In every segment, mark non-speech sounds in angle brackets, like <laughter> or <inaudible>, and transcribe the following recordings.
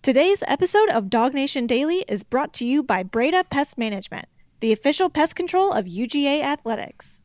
Today's episode of DawgNation Daily is brought to you by Breda Pest Management, the official pest control of UGA Athletics.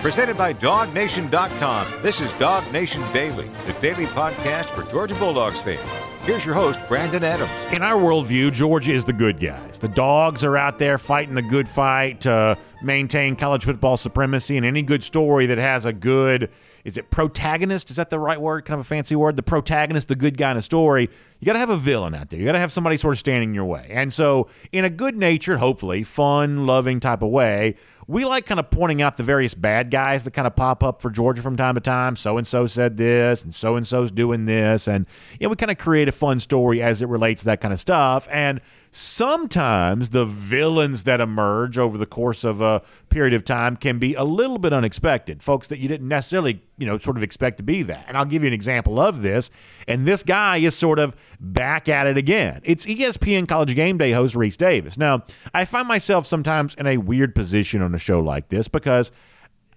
Presented by DawgNation.com. This is DawgNation Daily, the daily podcast for Georgia Bulldogs fans. Here's your host, Brandon Adams. In our worldview, Georgia is the good guys. The dogs are out there fighting the good fight to maintain college football supremacy, and any good story that has a good is it protagonist? Is that the right word? Kind of a fancy word. The protagonist, the good guy in a story. You got to have a villain out there. You got to have somebody sort of standing in your way. And so, in a good natured, hopefully fun, loving type of way, we like kind of pointing out the various bad guys that kind of pop up for Georgia from time to time. So and so said this, and so and so's doing this, and you know we kind of create a fun story as it relates to that kind of stuff. And sometimes the villains that emerge over the course of a period of time can be a little bit unexpected. Folks that you didn't necessarily you know sort of expect to be that. And I'll give you an example of this. And this guy is sort of back at it again. It's ESPN College Game Day host Rece Davis. Now I find myself sometimes in a weird position on a show like this because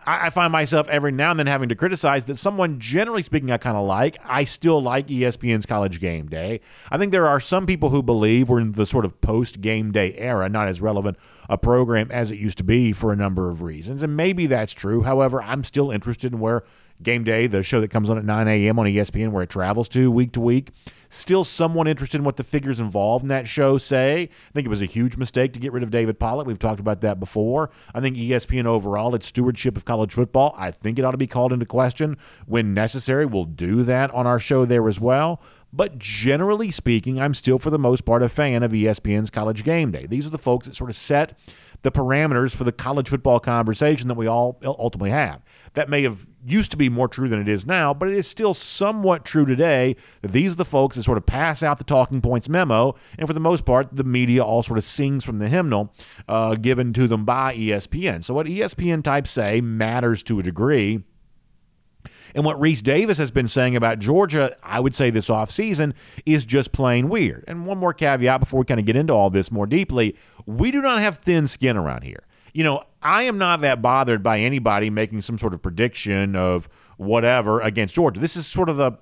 I find myself every now and then having to criticize that someone, generally speaking, I kind of like. I still like ESPN's College Game Day. I think there are some people who believe we're in the sort of post game day era, not as relevant a program as it used to be for a number of reasons. And maybe that's true. However, I'm still interested in where Game Day, the show that comes on at 9 a.m. on ESPN, where it travels to week to week. Still somewhat interested in what the figures involved in that show say. I think it was a huge mistake to get rid of David Pollack. We've talked about that before. I think ESPN overall, its stewardship of college football, I think it ought to be called into question when necessary. We'll do that on our show there as well. But generally speaking, I'm still, for the most part, a fan of ESPN's College Game Day. These are the folks that sort of set the parameters for the college football conversation that we all ultimately have. That may have used to be more true than it is now, but it is still somewhat true today that these are the folks that sort of pass out the talking points memo, and for the most part, the media all sort of sings from the hymnal uh, given to them by ESPN. So what ESPN types say matters to a degree. And what Rece Davis has been saying about Georgia, I would say this offseason, is just plain weird. And one more caveat before we kind of get into all this more deeply we do not have thin skin around here. You know, I am not that bothered by anybody making some sort of prediction of whatever against Georgia. This is sort of the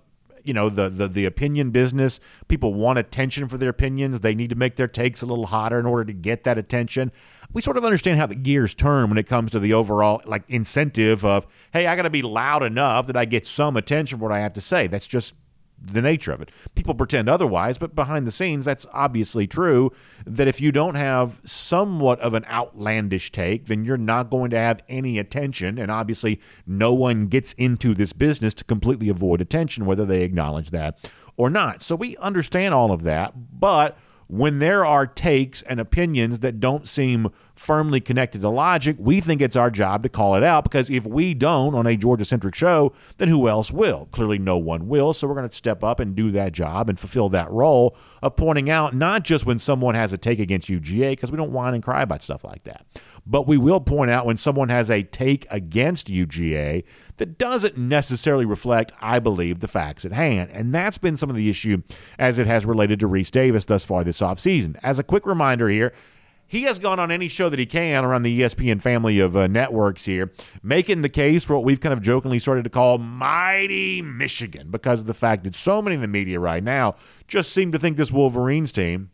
you know the, the the opinion business. People want attention for their opinions. They need to make their takes a little hotter in order to get that attention. We sort of understand how the gears turn when it comes to the overall like incentive of hey i got to be loud enough that i get some attention for what i have to say. That's just the nature of it. People pretend otherwise, but behind the scenes, that's obviously true. That if you don't have somewhat of an outlandish take, then you're not going to have any attention. And obviously, no one gets into this business to completely avoid attention, whether they acknowledge that or not. So we understand all of that, but when there are takes and opinions that don't seem firmly connected to logic, we think it's our job to call it out because if we don't on a Georgia centric show, then who else will? Clearly, no one will. So we're going to step up and do that job and fulfill that role of pointing out not just when someone has a take against UGA, because we don't whine and cry about stuff like that, but we will point out when someone has a take against UGA that doesn't necessarily reflect, I believe, the facts at hand. And that's been some of the issue as it has related to Rece Davis thus far this offseason. As a quick reminder here, he has gone on any show that he can around the ESPN family of uh, networks here, making the case for what we've kind of jokingly started to call mighty Michigan because of the fact that so many in the media right now just seem to think this Wolverines team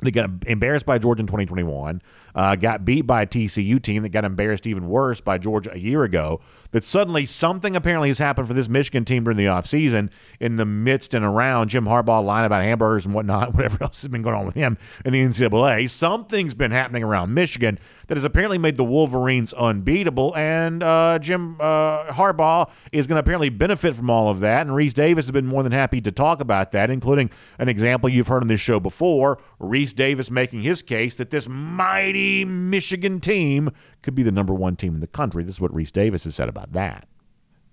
they got embarrassed by Georgia in 2021, uh, got beat by a TCU team that got embarrassed even worse by Georgia a year ago. That suddenly something apparently has happened for this Michigan team during the offseason in the midst and around Jim Harbaugh lying about hamburgers and whatnot, <laughs> whatever else has been going on with him in the NCAA. Something's been happening around Michigan that has apparently made the Wolverines unbeatable, and uh, Jim uh, Harbaugh is going to apparently benefit from all of that. And Rece Davis has been more than happy to talk about that, including an example you've heard on this show before. Rece Davis making his case that this mighty Michigan team could be the number one team in the country. This is what Rece Davis has said about that.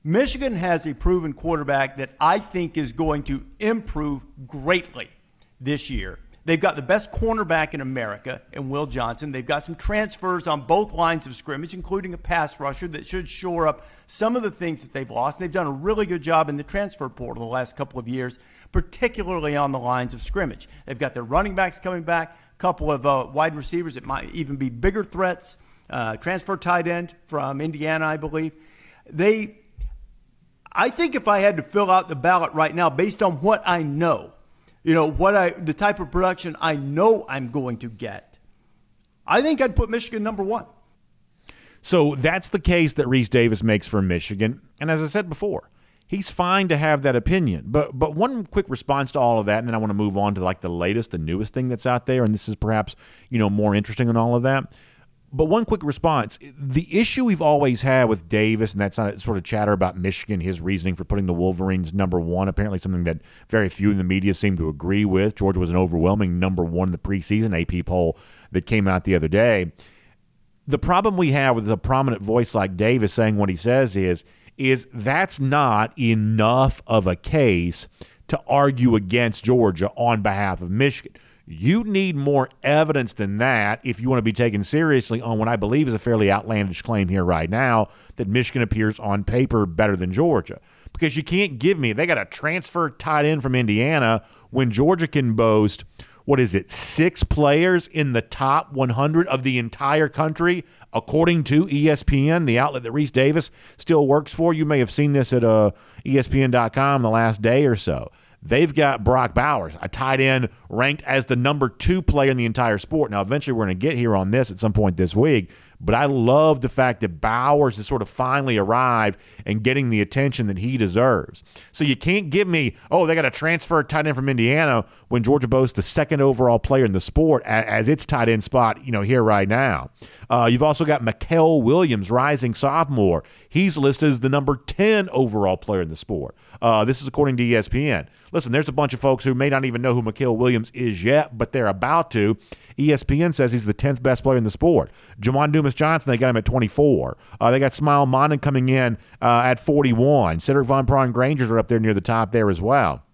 Michigan has a proven quarterback that I think is going to improve greatly this year. They've got the best cornerback in America in Will Johnson. They've got some transfers on both lines of scrimmage, including a pass rusher that should shore up some of the things that they've lost. And they've done a really good job in the transfer portal the last couple of years, particularly on the lines of scrimmage. They've got their running backs coming back, a couple of uh, wide receivers that might even be bigger threats. Uh, transfer tight end from Indiana, I believe. They I think if I had to fill out the ballot right now based on what I know, you know, what I the type of production I know I'm going to get, I think I'd put Michigan number one. So that's the case that Rece Davis makes for Michigan. And as I said before, he's fine to have that opinion. But but one quick response to all of that, and then I want to move on to like the latest, the newest thing that's out there, and this is perhaps you know more interesting than all of that. But one quick response: the issue we've always had with Davis, and that's not sort of chatter about Michigan, his reasoning for putting the Wolverines number one, apparently something that very few in the media seem to agree with. Georgia was an overwhelming number one in the preseason AP poll that came out the other day. The problem we have with a prominent voice like Davis saying what he says is is that's not enough of a case to argue against Georgia on behalf of Michigan. You need more evidence than that if you want to be taken seriously on what I believe is a fairly outlandish claim here right now that Michigan appears on paper better than Georgia. Because you can't give me, they got a transfer tight end from Indiana when Georgia can boast what is it, six players in the top 100 of the entire country, according to ESPN, the outlet that Rece Davis still works for. You may have seen this at uh, ESPN.com the last day or so. They've got Brock Bowers, a tight end ranked as the number two player in the entire sport. Now, eventually, we're going to get here on this at some point this week, but I love the fact that Bowers has sort of finally arrived and getting the attention that he deserves. So you can't give me, oh, they got a transfer tight end from Indiana when Georgia boasts the second overall player in the sport as, as its tight end spot, you know, here right now. Uh, you've also got Mykel Williams, rising sophomore. He's listed as the number 10 overall player in the sport. Uh, this is according to ESPN. Listen, there's a bunch of folks who may not even know who Mykel Williams is yet, but they're about to. ESPN says he's the 10th best player in the sport. Jamon Dumas Johnson, they got him at 24. Uh, they got Smael Mondon coming in uh, at 41. Sedrick Van Pran-Grangers are up there near the top there as well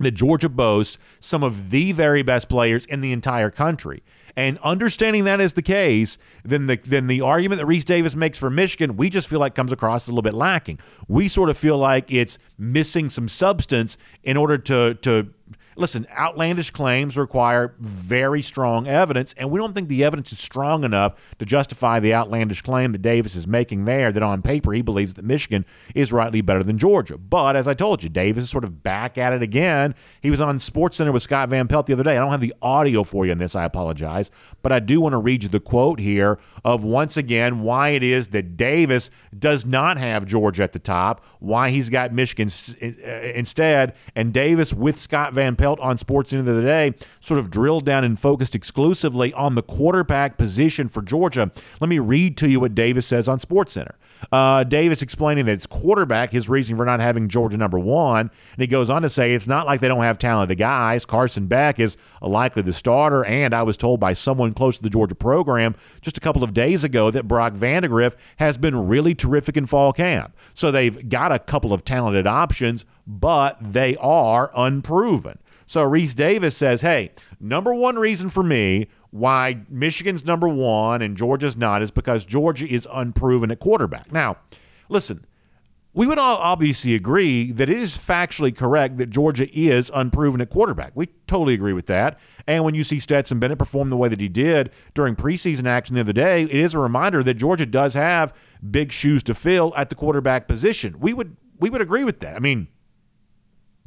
that Georgia boasts some of the very best players in the entire country. And understanding that is the case, then the then the argument that Rece Davis makes for Michigan, we just feel like comes across a little bit lacking. We sort of feel like it's missing some substance in order to to listen, outlandish claims require very strong evidence, and we don't think the evidence is strong enough to justify the outlandish claim that Davis is making there that on paper he believes that Michigan is rightly better than Georgia. But as I told you, Davis is sort of back at it again. He was on Sports Center with Scott Van Pelt the other day. I don't have the audio for you on this, I apologize, but I do want to read you the quote here of once again why it is that Davis does not have Georgia at the top, why he's got Michigan instead, and Davis with Scott Van Pelt Pelt on Sports Center the other day sort of drilled down and focused exclusively on the quarterback position for Georgia. Let me read to you what Davis says on Sports Center. Uh, Davis explaining that it's quarterback, his reason for not having Georgia number one. And he goes on to say it's not like they don't have talented guys. Carson Beck is likely the starter. And I was told by someone close to the Georgia program just a couple of days ago that Brock Vandagriff has been really terrific in fall camp. So they've got a couple of talented options, but they are unproven. So Rece Davis says, hey, number one reason for me why Michigan's number one and Georgia's not is because Georgia is unproven at quarterback. Now, listen, we would all obviously agree that it is factually correct that Georgia is unproven at quarterback. We totally agree with that. And when you see Stetson Bennett perform the way that he did during preseason action the other day, it is a reminder that Georgia does have big shoes to fill at the quarterback position. We would we would agree with that. I mean,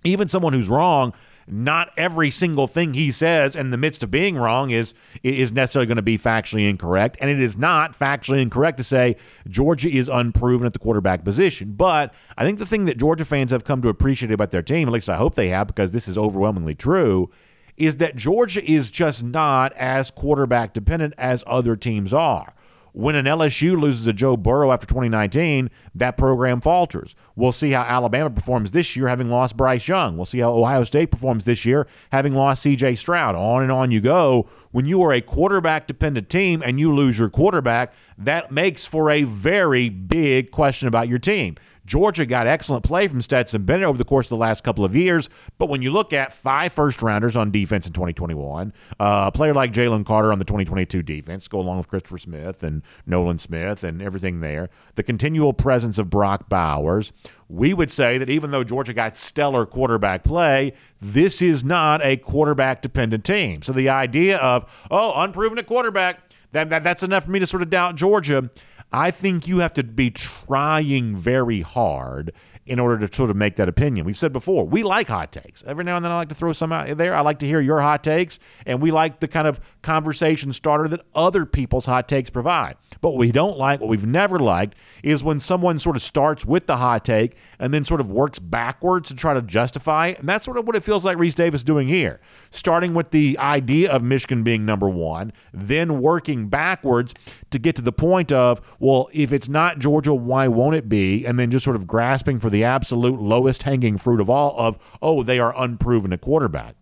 even someone who's wrong not every single thing he says in the midst of being wrong is is necessarily going to be factually incorrect. And it is not factually incorrect to say Georgia is unproven at the quarterback position. But I think the thing that Georgia fans have come to appreciate about their team at least I hope they have because this is overwhelmingly true is that Georgia is just not as quarterback dependent as other teams are. When an LSU loses a Joe Burrow after 2019, that program falters. We'll see how Alabama performs this year, having lost Bryce Young. We'll see how Ohio State performs this year, having lost CJ Stroud. On and on you go. When you are a quarterback dependent team and you lose your quarterback, that makes for a very big question about your team. Georgia got excellent play from Stetson Bennett over the course of the last couple of years, but when you look at five first rounders on defense in 2021, uh, a player like Jalen Carter on the 2022 defense, go along with Christopher Smith and Nolan Smith and everything there, the continual presence of Brock Bowers, we would say that even though Georgia got stellar quarterback play, this is not a quarterback dependent team. So the idea of, oh, unproven at quarterback, that, that, that's enough for me to sort of doubt Georgia. I think you have to be trying very hard in order to sort of make that opinion. We've said before, we like hot takes. Every now and then I like to throw some out there. I like to hear your hot takes, and we like the kind of conversation starter that other people's hot takes provide. But what we don't like, what we've never liked, is when someone sort of starts with the hot take and then sort of works backwards to try to justify. And that's sort of what it feels like Rece Davis doing here. Starting with the idea of Michigan being number one, then working backwards to get to the point of, well, if it's not Georgia, why won't it be? And then just sort of grasping for the absolute lowest hanging fruit of all of, oh, they are unproven at quarterback.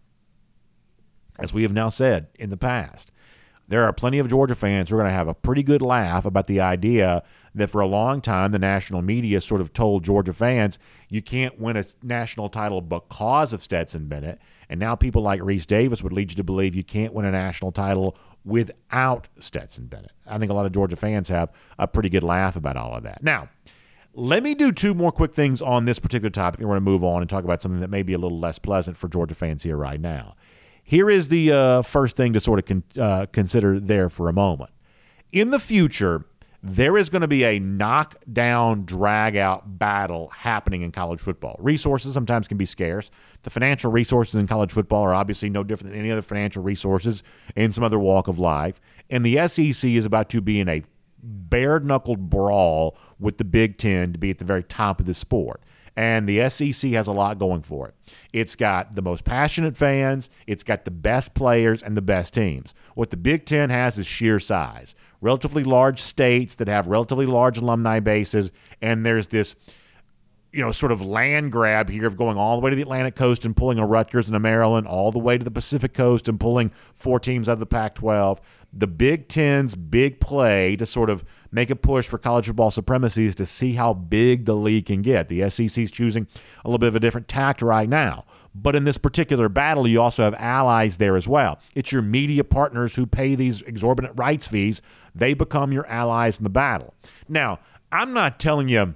As we have now said in the past, there are plenty of Georgia fans who are going to have a pretty good laugh about the idea that for a long time the national media sort of told Georgia fans you can't win a national title because of Stetson Bennett. And now people like Rece Davis would lead you to believe you can't win a national title without Stetson Bennett. I think a lot of Georgia fans have a pretty good laugh about all of that. Now, let me do two more quick things on this particular topic, and we're going to move on and talk about something that may be a little less pleasant for Georgia fans here right now. Here is the uh, first thing to sort of con- uh, consider there for a moment. In the future, there is going to be a knockdown, drag out battle happening in college football. Resources sometimes can be scarce. The financial resources in college football are obviously no different than any other financial resources in some other walk of life. And the SEC is about to be in a bare knuckled brawl with the Big Ten to be at the very top of the sport and the SEC has a lot going for it. It's got the most passionate fans, it's got the best players and the best teams. What the Big Ten has is sheer size. Relatively large states that have relatively large alumni bases, and there's this you know, sort of land grab here of going all the way to the Atlantic coast and pulling a Rutgers and a Maryland, all the way to the Pacific coast and pulling four teams out of the Pac 12. The Big Ten's big play to sort of make a push for college football supremacy is to see how big the league can get. The SEC is choosing a little bit of a different tact right now. But in this particular battle, you also have allies there as well. It's your media partners who pay these exorbitant rights fees, they become your allies in the battle. Now, I'm not telling you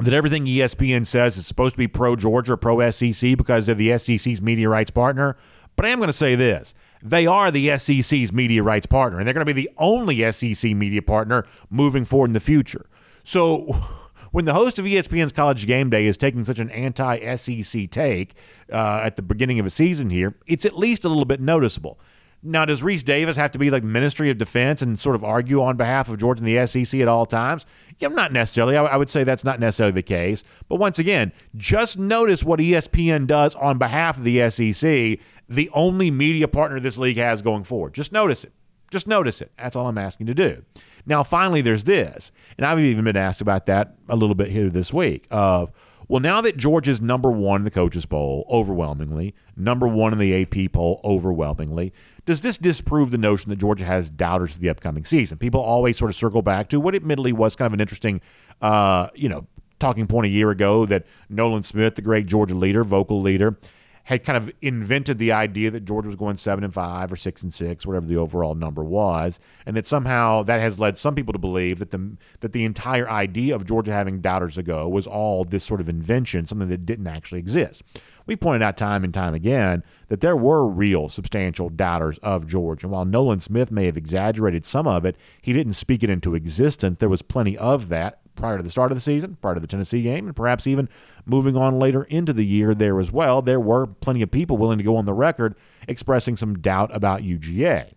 that everything ESPN says is supposed to be pro Georgia pro SEC because they're the SEC's media rights partner. But I am going to say this they are the SEC's media rights partner, and they're going to be the only SEC media partner moving forward in the future. So <laughs> when the host of ESPN's College Game Day is taking such an anti SEC take uh, at the beginning of a season here, it's at least a little bit noticeable. Now, does Rece Davis have to be like Ministry of Defense and sort of argue on behalf of Georgia and the SEC at all times? Yeah, not necessarily. I, I would say that's not necessarily the case. But once again, just notice what ESPN does on behalf of the SEC, the only media partner this league has going forward. Just notice it. Just notice it. That's all I'm asking to do. Now, finally, there's this, and I've even been asked about that a little bit here this week. Of well, now that Georgia's number one in the coaches poll, overwhelmingly, number one in the AP poll, overwhelmingly, does this disprove the notion that Georgia has doubters for the upcoming season? People always sort of circle back to what admittedly was kind of an interesting, uh, you know, talking point a year ago that Nolan Smith, the great Georgia leader, vocal leader, had kind of invented the idea that Georgia was going seven and five or six and six, whatever the overall number was, and that somehow that has led some people to believe that the that the entire idea of Georgia having doubters ago was all this sort of invention, something that didn't actually exist. We pointed out time and time again that there were real substantial doubters of Georgia. And while Nolan Smith may have exaggerated some of it, he didn't speak it into existence. There was plenty of that prior to the start of the season, prior to the Tennessee game, and perhaps even moving on later into the year there as well. There were plenty of people willing to go on the record expressing some doubt about UGA.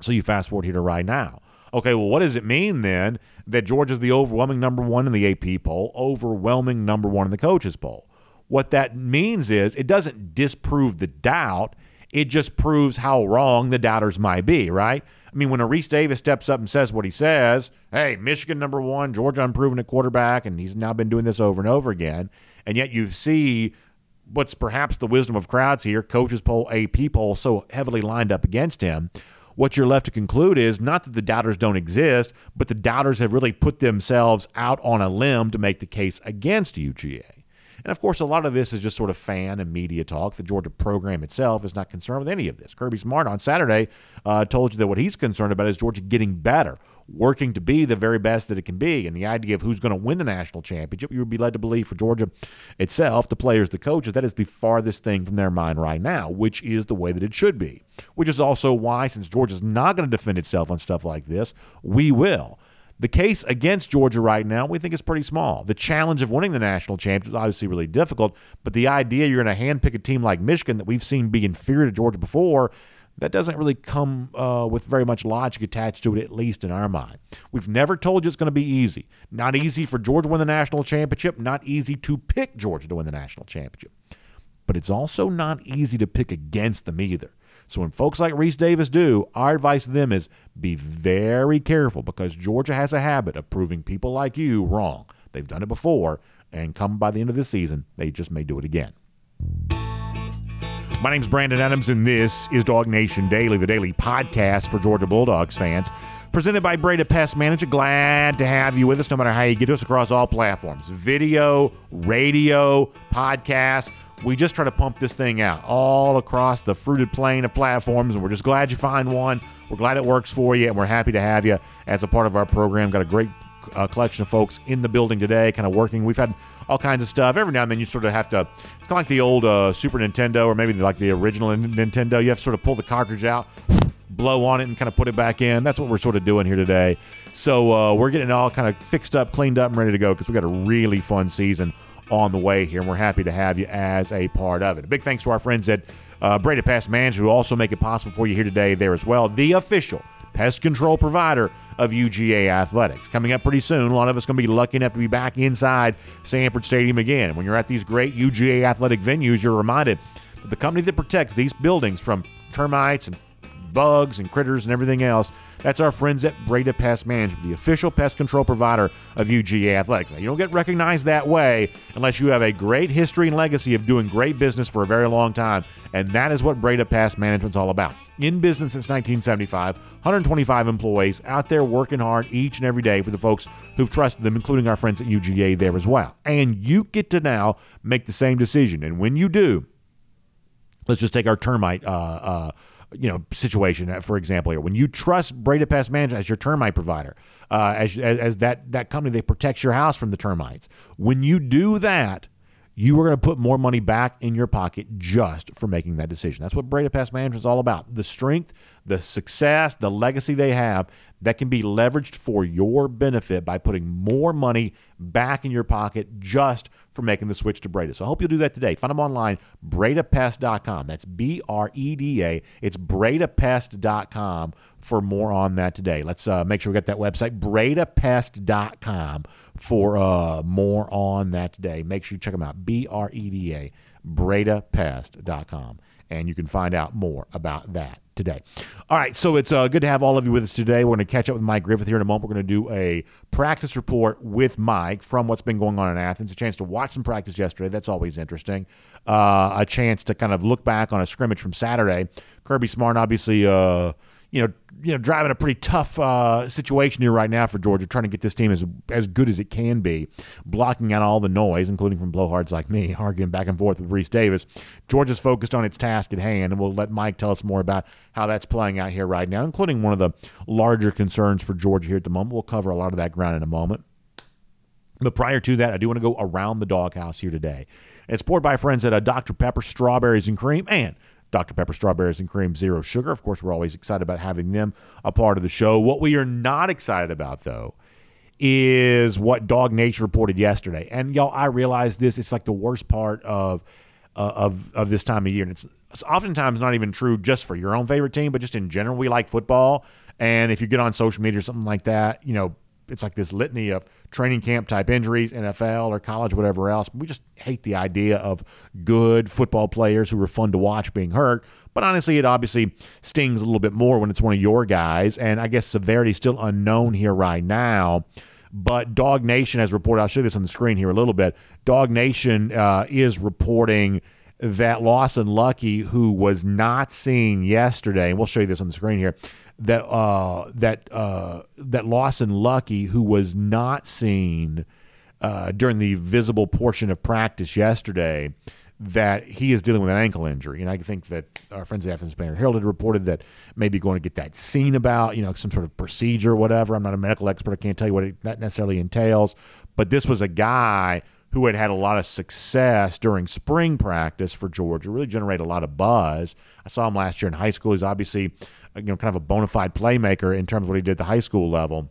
So you fast forward here to right now. Okay, well, what does it mean then that Georgia's the overwhelming number one in the AP poll, overwhelming number one in the coaches poll? What that means is it doesn't disprove the doubt, it just proves how wrong the doubters might be, right? I mean, when Rece Davis steps up and says what he says, hey, Michigan number one, Georgia unproven at quarterback, and he's now been doing this over and over again, and yet you see what's perhaps the wisdom of crowds here, coaches poll, AP poll, so heavily lined up against him. What you're left to conclude is not that the doubters don't exist, but the doubters have really put themselves out on a limb to make the case against UGA. And of course, a lot of this is just sort of fan and media talk. The Georgia program itself is not concerned with any of this. Kirby Smart on Saturday uh, told you that what he's concerned about is Georgia getting better, working to be the very best that it can be. And the idea of who's going to win the national championship, you would be led to believe for Georgia itself, the players, the coaches, that is the farthest thing from their mind right now, which is the way that it should be. Which is also why, since Georgia's not going to defend itself on stuff like this, we will The case against Georgia right now, we think is pretty small. The challenge of winning the national championship is obviously really difficult, but the idea you're going to handpick a team like Michigan that we've seen be inferior to Georgia before, that doesn't really come uh, with very much logic attached to it, at least in our mind. We've never told you it's going to be easy. Not easy for Georgia to win the national championship, not easy to pick Georgia to win the national championship. But it's also not easy to pick against them either. So when folks like Rece Davis do, our advice to them is be very careful because Georgia has a habit of proving people like you wrong. They've done it before, and come by the end of the season, they just may do it again. My name's Brandon Adams, and this is DawgNation Daily, the daily podcast for Georgia Bulldogs fans. Presented by Breda Pest Management. Glad to have you with us, no matter how you get to us across all platforms video, radio, podcast we just try to pump this thing out all across the fruited plain of platforms, and we're just glad you find one. We're glad it works for you, and we're happy to have you as a part of our program. Got a great uh, collection of folks in the building today, kind of working. We've had all kinds of stuff. Every now and then, you sort of have to. It's kind of like the old uh, Super Nintendo, or maybe like the original Nintendo. You have to sort of pull the cartridge out, blow on it, and kind of put it back in. That's what we're sort of doing here today. So uh, we're getting it all kind of fixed up, cleaned up, and ready to go because we got a really fun season on the way here, and we're happy to have you as a part of it. A big thanks to our friends at uh, Breda Pest Management who also make it possible for you here today there as well. The official pest control provider of UGA Athletics. Coming up pretty soon, a lot of us going to be lucky enough to be back inside Sanford Stadium again. When you're at these great UGA athletic venues, you're reminded that the company that protects these buildings from termites and bugs and critters and everything else. That's our friends at Breda Pest Management, the official pest control provider of UGA Athletics. Now, you don't get recognized that way unless you have a great history and legacy of doing great business for a very long time, and that is what Breda Pest Management's all about. In business since 1975, 125 employees out there working hard each and every day for the folks who've trusted them, including our friends at UGA there as well. And you get to now make the same decision. And when you do, let's just take our termite uh, uh, you know situation. Uh, for example, here when you trust Breda Pest Management as your termite provider, uh, as, as as that that company that protects your house from the termites, when you do that, you are going to put more money back in your pocket just for making that decision. That's what Breda Pest Management is all about. The strength, the success, the legacy they have that can be leveraged for your benefit by putting more money back in your pocket just for making the switch to Breda. So I hope you'll do that today. Find them online, bredapest.com. That's B R E D A. It's bredapest.com for more on that today. Let's uh, make sure we get that website, bredapest.com for uh, more on that today. Make sure you check them out. B R E D A, bredapest.com. And you can find out more about that today. All right, so it's uh, good to have all of you with us today. We're going to catch up with Mike Griffith here in a moment. We're going to do a practice report with Mike from what's been going on in Athens. A chance to watch some practice yesterday. That's always interesting. Uh, a chance to kind of look back on a scrimmage from Saturday. Kirby Smart, obviously. Uh, you know, you know, driving a pretty tough uh, situation here right now for Georgia, trying to get this team as as good as it can be, blocking out all the noise, including from blowhards like me, <laughs> arguing back and forth with Rece Davis. Georgia's focused on its task at hand, and we'll let Mike tell us more about how that's playing out here right now, including one of the larger concerns for Georgia here at the moment. We'll cover a lot of that ground in a moment. But prior to that, I do want to go around the doghouse here today. It's poured by friends at uh, Dr. Pepper Strawberries and Cream and Dr. Pepper Strawberries and Cream Zero Sugar. Of course, we're always excited about having them a part of the show. What we are not excited about, though, is what DawgNation reported yesterday. And y'all, I realize this. It's like the worst part of uh, of of this time of year, and it's, it's oftentimes not even true just for your own favorite team, but just in general. We like football, and if you get on social media or something like that, you know, it's like this litany of training camp type injuries, NFL or college, whatever else. We just hate the idea of good football players who are fun to watch being hurt. But honestly, it obviously stings a little bit more when it's one of your guys. And I guess severity is still unknown here right now. But DawgNation has reported, I'll show this on the screen here a little bit. DawgNation uh, is reporting that Lawson Luckie, who was not seen yesterday, and we'll show you this on the screen here, that uh, that uh, that Lawson Luckie, who was not seen uh, during the visible portion of practice yesterday, that he is dealing with an ankle injury. And I think that our friends at Athens Banner Herald had reported that maybe going to get that seen about, you know, some sort of procedure or whatever. I'm not a medical expert. I can't tell you what it, that necessarily entails. But this was a guy who had had a lot of success during spring practice for Georgia, really generate a lot of buzz. I saw him last year in high school. He's obviously, you know, kind of a bona fide playmaker in terms of what he did at the high school level.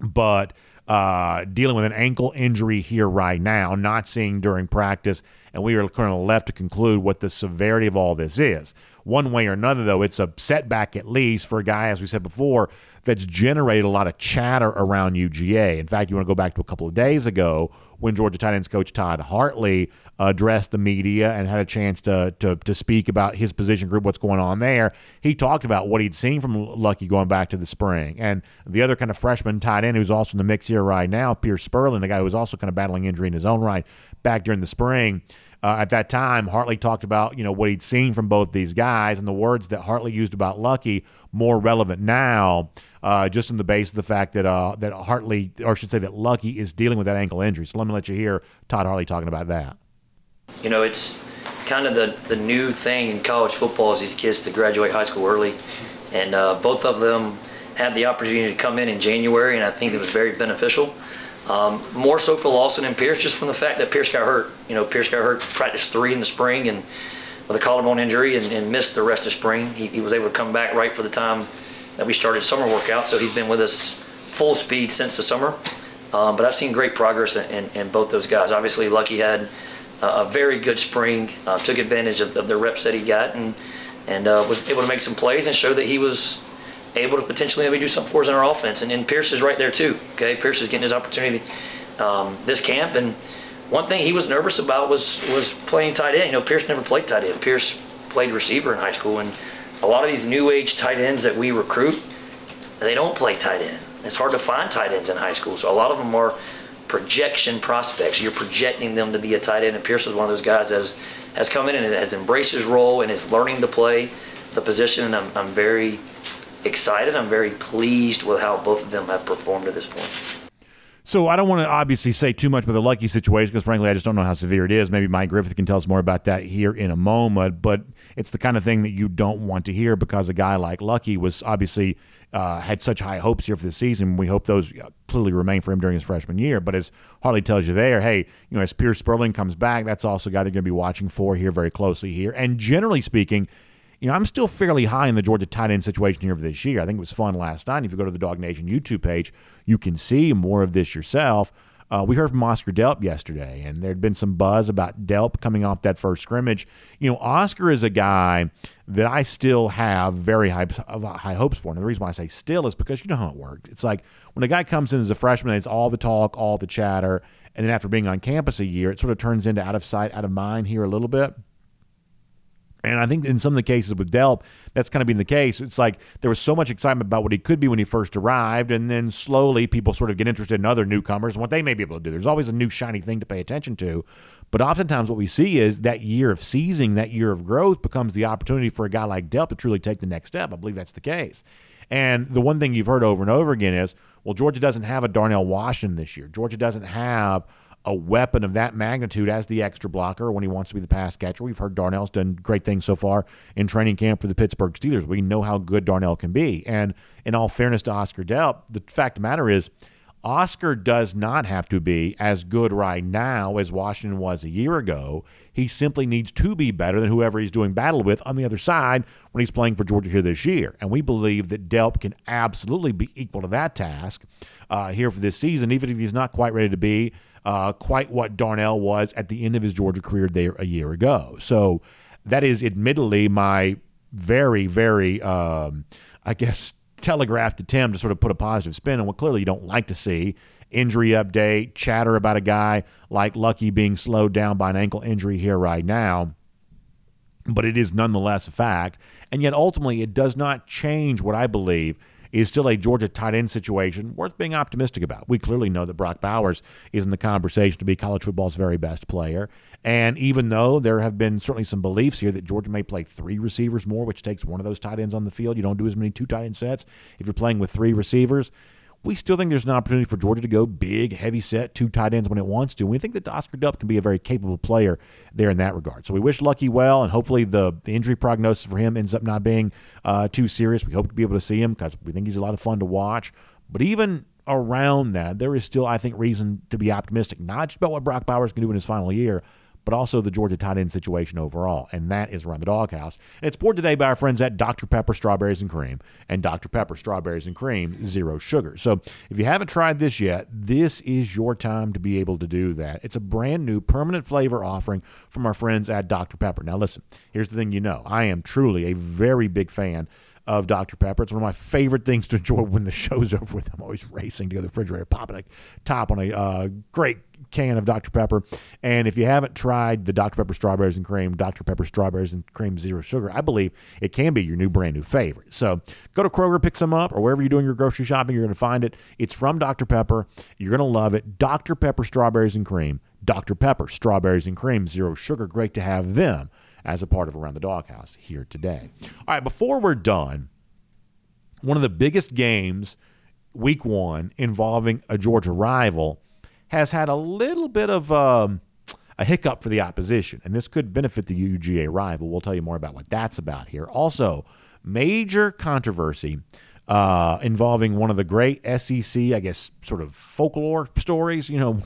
but uh, dealing with an ankle injury here right now, not seeing during practice, and we are kind of left to conclude what the severity of all this is. One way or another, though, it's a setback at least for a guy, as we said before, that's generated a lot of chatter around UGA. In fact, you want to go back to a couple of days ago when Georgia tight ends coach Todd Hartley addressed the media and had a chance to, to, to speak about his position group, what's going on there. He talked about what he'd seen from Luckie going back to the spring. And the other kind of freshman tight end who's also in the mix here right now, Pearce Spurlin, the guy who was also kind of battling injury in his own right back during the spring. Uh, at that time, Hartley talked about you know what he'd seen from both these guys, and the words that Hartley used about Luckie more relevant now, uh, just in the base of the fact that uh, that Hartley, or I should say that Luckie, is dealing with that ankle injury. So let me let you hear Todd Hartley talking about that. You know, it's kind of the the new thing in college football is these kids to graduate high school early, and uh, both of them had the opportunity to come in in January, and I think it was very beneficial. Um, more so for Lawson and Pearce, just from the fact that Pearce got hurt. You know, Pearce got hurt practice three in the spring and with a collarbone injury and, and missed the rest of spring. He, he, was able to come back right for the time that we started summer workout, so he's been with us full speed since the summer. Um, but I've seen great progress in, in, in, both those guys. Obviously, Luckie had a, a very good spring, uh, took advantage of, of, the reps that he got, and and uh, was able to make some plays and show that he was able to potentially maybe do something for us in our offense. And, and Pearce is right there too. Okay, Pearce is getting his opportunity um, this camp, and one thing he was nervous about was was playing tight end. You know, Pearce never played tight end. Pearce played receiver in high school, and a lot of these new age tight ends that we recruit, they don't play tight end. It's hard to find tight ends in high school, so a lot of them are projection prospects. You're projecting them to be a tight end, and Pearce was one of those guys that has, has come in and has embraced his role and is learning to play the position. And I'm, I'm very excited. I'm very pleased with how both of them have performed at this point. So I don't want to obviously say too much about the Luckie situation because frankly I just don't know how severe it is. Maybe Mike Griffith can tell us more about that here in a moment. But it's the kind of thing that you don't want to hear because a guy like Luckie was obviously uh, had such high hopes here for the season. We hope those uh, clearly remain for him during his freshman year. But as Hartley tells you there, hey, you know, as Pearce Spurlin comes back, that's also a guy they're going to be watching for here very closely here. And generally speaking you know, I'm still fairly high in the Georgia tight end situation here for this year. I think it was fun last night. If you go to the DawgNation YouTube page, you can see more of this yourself. Uh, we heard from Oscar Delp yesterday, and there had been some buzz about Delp coming off that first scrimmage. You know, Oscar is a guy that I still have very high, high hopes for. And the reason why I say still is because you know how it works. It's like when a guy comes in as a freshman, it's all the talk, all the chatter, and then after being on campus a year, it sort of turns into out of sight, out of mind here a little bit. And I think in some of the cases with Delp, that's kind of been the case. It's like there was so much excitement about what he could be when he first arrived, and then slowly people sort of get interested in other newcomers and what they may be able to do. There's always a new shiny thing to pay attention to. But oftentimes what we see is that year of seizing, that year of growth becomes the opportunity for a guy like Delp to truly take the next step. I believe that's the case. And the one thing you've heard over and over again is, well, Georgia doesn't have a Darnell Washington this year. Georgia doesn't have a weapon of that magnitude as the extra blocker when he wants to be the pass catcher. We've heard Darnell's done great things so far in training camp for the Pittsburgh Steelers. We know how good Darnell can be. And in all fairness to Oscar Delp, the fact of the matter is, Oscar does not have to be as good right now as Washington was a year ago. He simply needs to be better than whoever he's doing battle with on the other side when he's playing for Georgia here this year. And we believe that Delp can absolutely be equal to that task uh, here for this season, even if he's not quite ready to be uh, quite what Darnell was at the end of his Georgia career there a year ago. So that is admittedly my very, very, um, I guess, telegraphed attempt to sort of put a positive spin on what clearly you don't like to see. Injury update, chatter about a guy like Luckie being slowed down by an ankle injury here right now. But it is nonetheless a fact. And yet ultimately, it does not change what I believe is still a Georgia tight end situation worth being optimistic about. We clearly know that Brock Bowers is in the conversation to be college football's very best player. And even though there have been certainly some beliefs here that Georgia may play three receivers more, which takes one of those tight ends on the field, you don't do as many two tight end sets if you're playing with three receivers we still think there's an opportunity for Georgia to go big, heavy set, two tight ends when it wants to. And we think that Oscar Delp can be a very capable player there in that regard. So we wish Luckie well, and hopefully the, the injury prognosis for him ends up not being uh, too serious. We hope to be able to see him because we think he's a lot of fun to watch. But even around that, there is still, I think, reason to be optimistic, not just about what Brock Bowers can do in his final year, but also the Georgia tight end situation overall. And that is around the doghouse. And it's poured today by our friends at Dr. Pepper Strawberries and Cream and Dr. Pepper Strawberries and Cream Zero Sugar. So if you haven't tried this yet, this is your time to be able to do that. It's a brand new permanent flavor offering from our friends at Dr. Pepper. Now, listen, here's the thing you know I am truly a very big fan of Dr. Pepper. It's one of my favorite things to enjoy when the <laughs> show's over with. I'm always racing to go to the refrigerator, popping a top on a uh, great can of Dr. Pepper. And if you haven't tried the Dr. Pepper strawberries and cream, Dr. Pepper strawberries and cream zero sugar, I believe it can be your new brand new favorite. So go to Kroger, pick some up, or wherever you're doing your grocery shopping, you're going to find it. It's from Dr. Pepper. You're going to love it. Dr. Pepper strawberries and cream. Dr. Pepper strawberries and cream zero sugar. Great to have them as a part of Around the Doghouse here today. All right, before we're done, one of the biggest games week one involving a Georgia rival has had a little bit of um, a hiccup for the opposition, and this could benefit the UGA rival. We'll tell you more about what that's about here. Also, major controversy uh, involving one of the great SEC, I guess, sort of folklore stories. You know,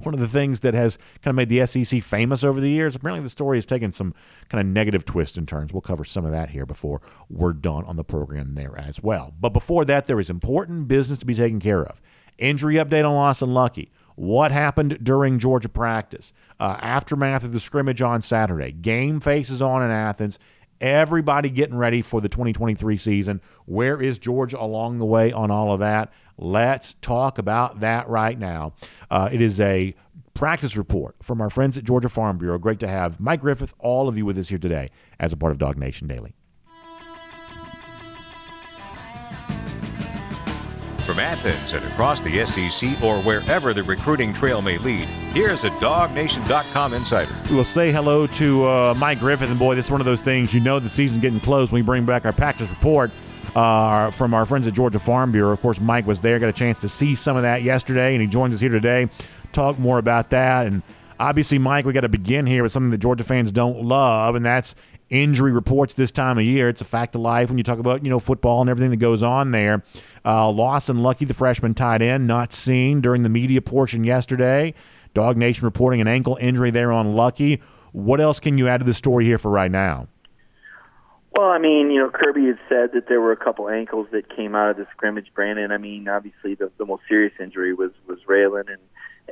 one of the things that has kind of made the SEC famous over the years. Apparently, the story has taken some kind of negative twists and turns. We'll cover some of that here before we're done on the program there as well. But before that, there is important business to be taken care of. Injury update on Lawson Luckie. What happened during Georgia practice? Uh, aftermath of the scrimmage on Saturday. Game faces on in Athens. Everybody getting ready for the 2023 season. Where is Georgia along the way on all of that? Let's talk about that right now. Uh, it is a practice report from our friends at Georgia Farm Bureau. Great to have Mike Griffith, all of you with us here today as a part of DawgNation Daily. From Athens and across the SEC or wherever the recruiting trail may lead, here's a DawgNation.com insider. We will say hello to uh, Mike Griffith. And boy, this is one of those things you know the season's getting close when we bring back our practice report uh, from our friends at Georgia Farm Bureau. Of course, Mike was there, got a chance to see some of that yesterday, and he joins us here today. Talk more about that. And obviously, Mike, we got to begin here with something that Georgia fans don't love, and that's injury reports this time of year. It's a fact of life when you talk about you know football and everything that goes on there. Uh, Lawson Luckie, the freshman tight end, not seen during the media portion yesterday. DawgNation reporting an ankle injury there on Luckie. What else can you add to the story here for right now? Well, I mean, you know, Kirby had said that there were a couple ankles that came out of the scrimmage. Brandon, I mean, obviously the, the most serious injury was was Raylan, and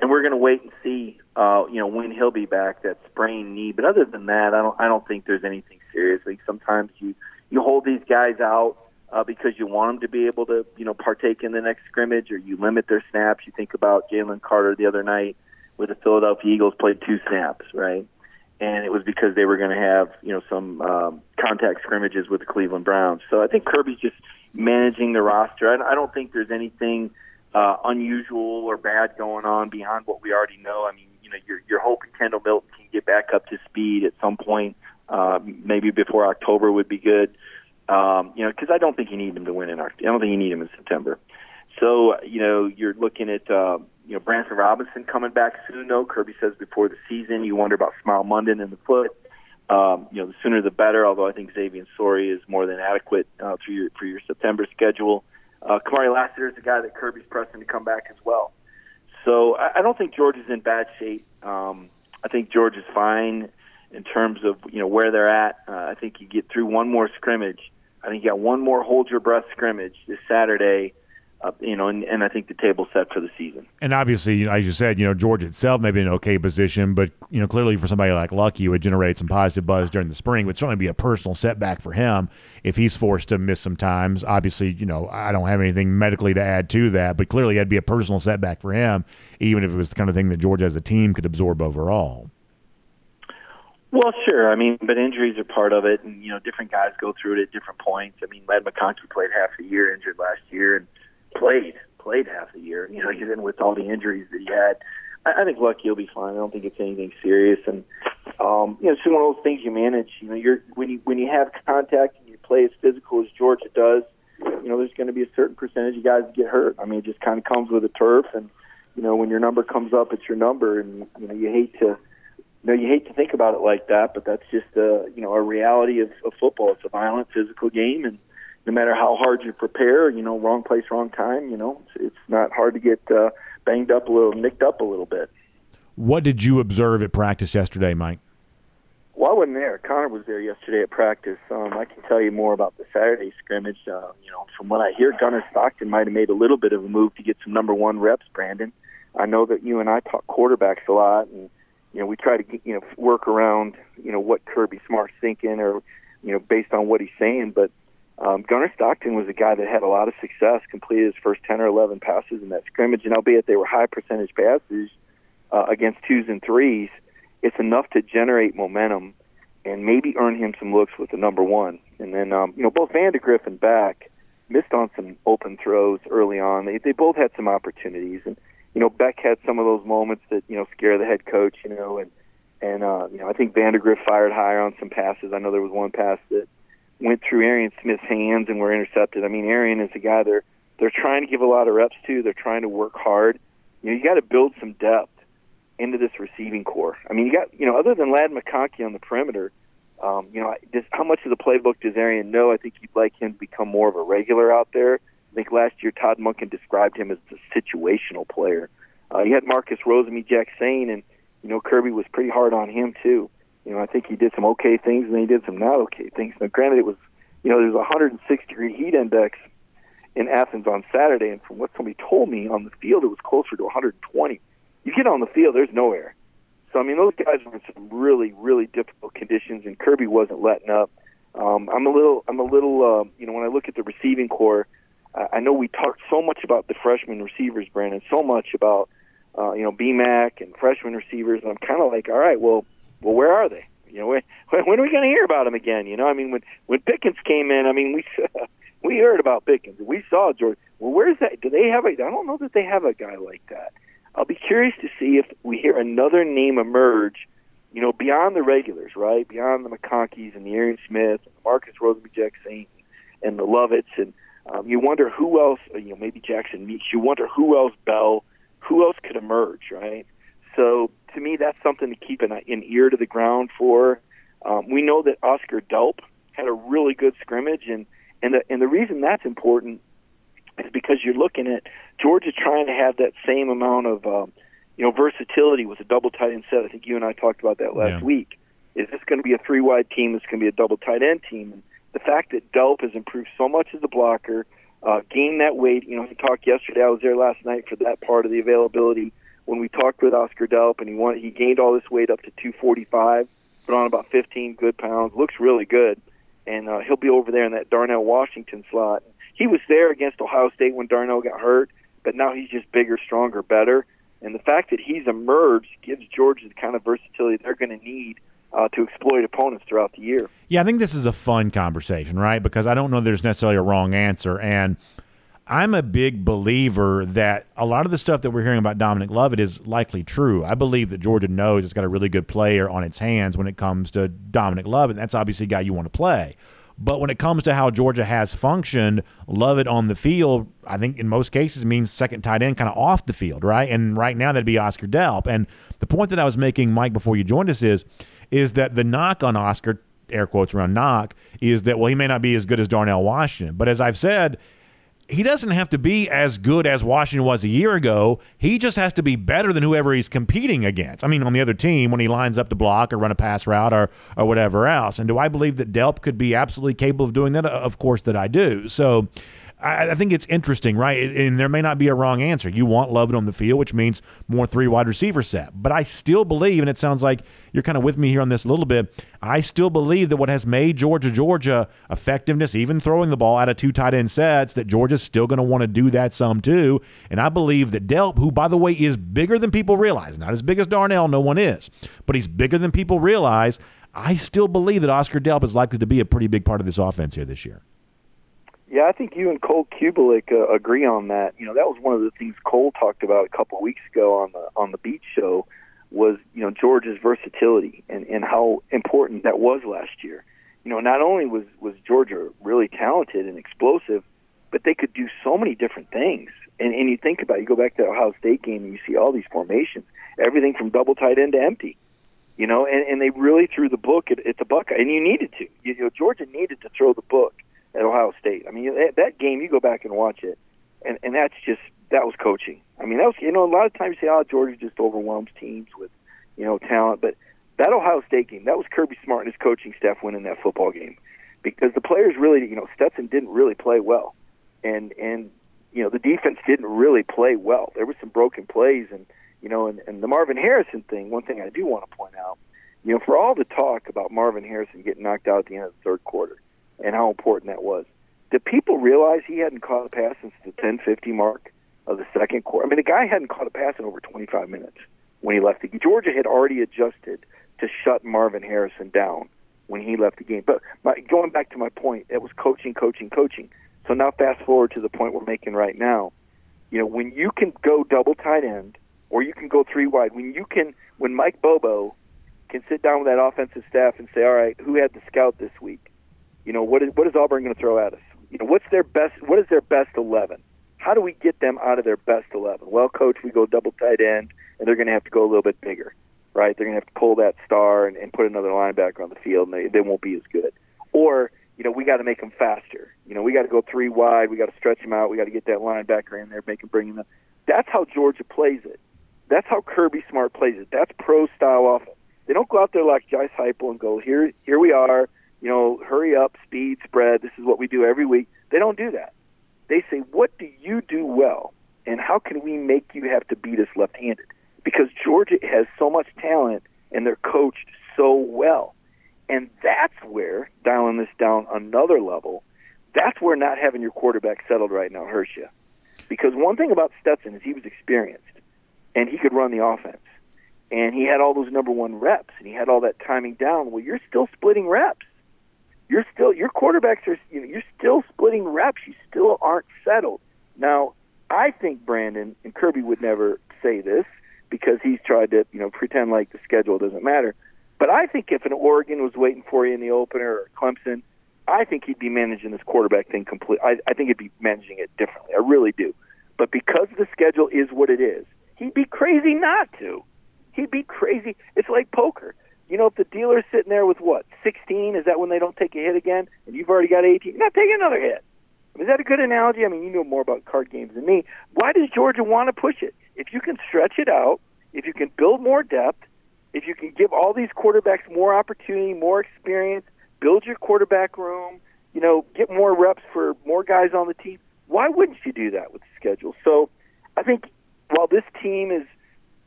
and we're going to wait and see, uh, you know, when he'll be back. That sprained knee, but other than that, I don't I don't think there's anything serious. Like sometimes you you hold these guys out uh, because you want them to be able to, you know, partake in the next scrimmage, or you limit their snaps. You think about Jalen Carter the other night with the Philadelphia Eagles played two snaps, right? And it was because they were going to have you know some um, contact scrimmages with the Cleveland Browns. So I think Kirby's just managing the roster. I, don't think there's anything uh, unusual or bad going on beyond what we already know. I mean, you know, you're, you're hoping Kendall Milton can get back up to speed at some point. Uh, maybe before October would be good. Um, you know, because I don't think you need him to win in October. I don't think you need him in September. So you know, you're looking at. Uh, you know, Branson Robinson coming back soon, though. Kirby says before the season, you wonder about Smael Mondon in the foot. Um, you know, the sooner the better, although I think Xavian Sorey is more than adequate uh, for, your, for your September schedule. Uh, Kamari Lassiter is a guy that Kirby's pressing to come back as well. So I, I don't think George is in bad shape. Um, I think George is fine in terms of, you know, where they're at. Uh, I think you get through one more scrimmage. I think you got one more hold your breath scrimmage this Saturday uh, you know, and, and I think the table's set for the season. And obviously, you know, as you said, you know, Georgia itself may be in an okay position, but you know, clearly for somebody like Luckie, it would generate some positive buzz during the spring. It would certainly be a personal setback for him if he's forced to miss some times. Obviously, you know, I don't have anything medically to add to that, but clearly, it'd be a personal setback for him, even if it was the kind of thing that Georgia as a team could absorb overall. Well, sure. I mean, but injuries are part of it, and you know, different guys go through it at different points. I mean, Ladd McConkey played half a year injured last year, and played played half the year. You know, even with all the injuries that he had, I, I think Luckie will be fine. I don't think it's anything serious, and um, you know, it's one of those things you manage. You know, you're when you when you have contact and you play as physical as Georgia does. You know, there's going to be a certain percentage of guys that get hurt. I mean, it just kind of comes with the turf, and you know, when your number comes up, it's your number, and you know, you hate to. You know, you hate to think about it like that, but that's just a you know a reality of, of football. It's a violent, physical game, and no matter how hard you prepare, you know, wrong place, wrong time, you know, it's, it's not hard to get uh, banged up a little, nicked up a little bit. What did you observe at practice yesterday, Mike? Well, I wasn't there. Connor was there yesterday at practice. Um, I can tell you more about the Saturday scrimmage. Uh, you know, from what I hear, Gunnar Stockton might have made a little bit of a move to get some number one reps. Brandon, I know that you and I talk quarterbacks a lot, and you know we try to you know work around you know what Kirby Smart's thinking, or you know based on what he's saying. But um, Gunnar Stockton was a guy that had a lot of success, completed his first ten or eleven passes in that scrimmage, and albeit they were high percentage passes uh, against twos and threes it's enough to generate momentum and maybe earn him some looks with the number one. And then, um, you know, both Vandagriff and Beck missed on some open throws early on. They they both had some opportunities, and you know, Beck had some of those moments that you know scare the head coach. You know, and and uh, you know, I think Vandagriff fired higher on some passes. I know there was one pass that went through Arian Smith's hands and were intercepted. I mean, Arian is a guy they're they're trying to give a lot of reps to. They're trying to work hard. You know, you got to build some depth into this receiving corps. I mean, you got you know, other than Ladd McConkey on the perimeter, um, you know, just how much of the playbook does Arian know? I think you'd like him to become more of a regular out there. I think last year Todd Monken described him as a situational player. Uh, you had Marcus Rosemy-Jacksaint, and you know Kirby was pretty hard on him too. You know, I think he did some okay things, and then he did some not okay things. Now, granted, it was you know there's a 106 degree heat index in Athens on Saturday, and from what somebody told me on the field, it was closer to 120 you get on the field, there's no air. So I mean, those guys were in some really, really difficult conditions, and Kirby wasn't letting up. Um, I'm a little, I'm a little, uh, you know, when I look at the receiving corps, I, know we talked so much about the freshman receivers, Brandon, so much about, uh, you know, BMAC and freshman receivers, and I'm kind of like, all right, well, well, where are they? You know, when, <laughs> when are we going to hear about them again? You know, I mean, when when Pickens came in, I mean, we <laughs> we heard about Pickens, we saw George. Well, where's that? Do they have a? I don't know that they have a guy like that. I'll be curious to see if we hear another name emerge, you know, beyond the regulars, right? Beyond the McConkeys and the Arian Smith and the Marcus Rosemy-Jacksaint and the Lovetts. And um, you wonder who else, you know, maybe Jackson Meeks. You wonder who else, Bell, who else could emerge, right? So to me, that's something to keep an, an ear to the ground for. Um, we know that Oscar Delp had a really good scrimmage, and and the and the reason that's important is because you're looking at Georgia trying to have that same amount of um, you know versatility with a double tight end set. I think you and I talked about that last Yeah. week. Is this going to be a three wide team? This going to be a double tight end team. And the fact that Delp has improved so much as a blocker, uh, gained that weight. You know, he talked yesterday. I was there last night for that part of the availability when we talked with Oscar Delp, and he wanted, he gained all this weight up to 245, put on about 15 good pounds. Looks really good, and uh, he'll be over there in that Darnell Washington slot. He was there against Ohio State when Darnell got hurt, but now he's just bigger, stronger, better. And the fact that he's emerged gives Georgia the kind of versatility they're going to need uh, to exploit opponents throughout the year. Yeah, I think this is a fun conversation, right? Because I don't know there's necessarily a wrong answer. And I'm a big believer that a lot of the stuff that we're hearing about Dominic Lovett is likely true. I believe that Georgia knows it's got a really good player on its hands when it comes to Dominic Lovett. That's obviously a guy you want to play. But when it comes to how Georgia has functioned, Lovett on the field, I think in most cases means second tight end kind of off the field, right? And right now that'd be Oscar Delp. And the point that I was making, Mike, before you joined us is, is that the knock on Oscar, air quotes around knock, is that, well, he may not be as good as Darnell Washington. But as I've said, he doesn't have to be as good as Washington was a year ago. He just has to be better than whoever he's competing against. I mean, on the other team, when he lines up to block or run a pass route or, or whatever else. And do I believe that Delp could be absolutely capable of doing that? Of course that I do. So I, I think it's interesting, right? And there may not be a wrong answer. You want Lovett on the field, which means more three wide receiver set. But I still believe, and it sounds like you're kind of with me here on this a little bit. I still believe that what has made Georgia Georgia effectiveness, even throwing the ball out of two tight end sets, that Georgia's still going to want to do that some too. And I believe that Delp, who by the way is bigger than people realize, not as big as Darnell, no one is, but he's bigger than people realize. I still believe that Oscar Delp is likely to be a pretty big part of this offense here this year. Yeah, I think you and Cole Cubelic uh, agree on that. You know, that was one of the things Cole talked about a couple weeks ago on the on the Beat Show was you know Georgia's versatility and and how important that was last year. You know, not only was was Georgia really talented and explosive, but they could do so many different things. And and you think about it, you go back to the Ohio State game and you see all these formations, everything from double tight end to empty. You know, and, and they really threw the book at, at the Buckeye, and you needed to. You know, Georgia needed to throw the book at Ohio State. I mean, that, game, you go back and watch it. and and that's just that was coaching. I mean, that was you know a lot of times you say, oh, Georgia just overwhelms teams with you know talent, but that Ohio State game, that was Kirby Smart and his coaching staff winning that football game because the players really, you know, Stetson didn't really play well, and and you know the defense didn't really play well. There were some broken plays, and you know, and, and the Marvin Harrison thing. One thing I do want to point out, you know, for all the talk about Marvin Harrison getting knocked out at the end of the third quarter and how important that was, did people realize he hadn't caught a pass since the 10:50 mark of the second quarter? I mean, the guy hadn't caught a pass in over 25 minutes when he left. The, game. Georgia had already adjusted to shut Marvin Harrison down when he left the game. But my, going back to my point, it was coaching, coaching, coaching. So now fast forward to the point we're making right now. You know, when you can go double tight end or you can go three wide, when you can, when Mike Bobo can sit down with that offensive staff and say, all right, who had the scout this week? You know, what is what is Auburn going to throw at us? You know, what's their best? What is their best eleven? How do we get them out of their best eleven? Well, coach, we go double tight end, and they're going to have to go a little bit bigger right? They're going to have to pull that star and, and put another linebacker on the field, and they, they won't be as good. Or, you know, we got to make them faster. You know, we got to go three wide. We got to stretch them out. We got to get that linebacker in there, make him bring them. That's how Georgia plays it. That's how Kirby Smart plays it. That's pro style offense. They don't go out there like Josh Heupel and go here. Here we are. You know, hurry up, speed, spread. This is what we do every week. They don't do that. They say, what do you do well, and how can we make you have to beat us left-handed? because Georgia has so much talent and they're coached so well. And that's where, dialing this down another level, that's where not having your quarterback settled right now hurts you. Because one thing about Stetson is he was experienced and he could run the offense. And he had all those number one reps and he had all that timing down. Well, you're still splitting reps. You're still your quarterbacks are you know, you're still splitting reps. You still aren't settled. Now, I think Brandon and Kirby would never say this, because he's tried to, you know, pretend like the schedule doesn't matter. But I think if an Oregon was waiting for you in the opener or Clemson, I think he'd be managing this quarterback thing complete. I, I think he'd be managing it differently. I really do. But because the schedule is what it is, he'd be crazy not to. He'd be crazy. It's like poker. You know, if the dealer's sitting there with what, 16, is that when they don't take a hit again? And you've already got 18, you're not taking another hit. Is that a good analogy? I mean, you know more about card games than me. Why does Georgia want to push it? if you can stretch it out, if you can build more depth, if you can give all these quarterbacks more opportunity, more experience, build your quarterback room, you know, get more reps for more guys on the team, why wouldn't you do that with the schedule? So I think while this team is,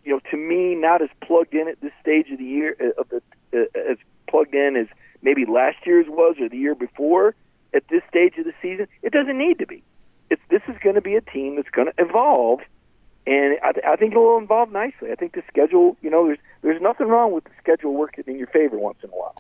you know, to me not as plugged in at this stage of the year uh, of the uh, as plugged in as maybe last year's was or the year before at this stage of the season, it doesn't need to be. It's this is going to be a team that's going to evolve and I, th- I think it will involve nicely. I think the schedule, you know, there's there's nothing wrong with the schedule working in your favor once in a while.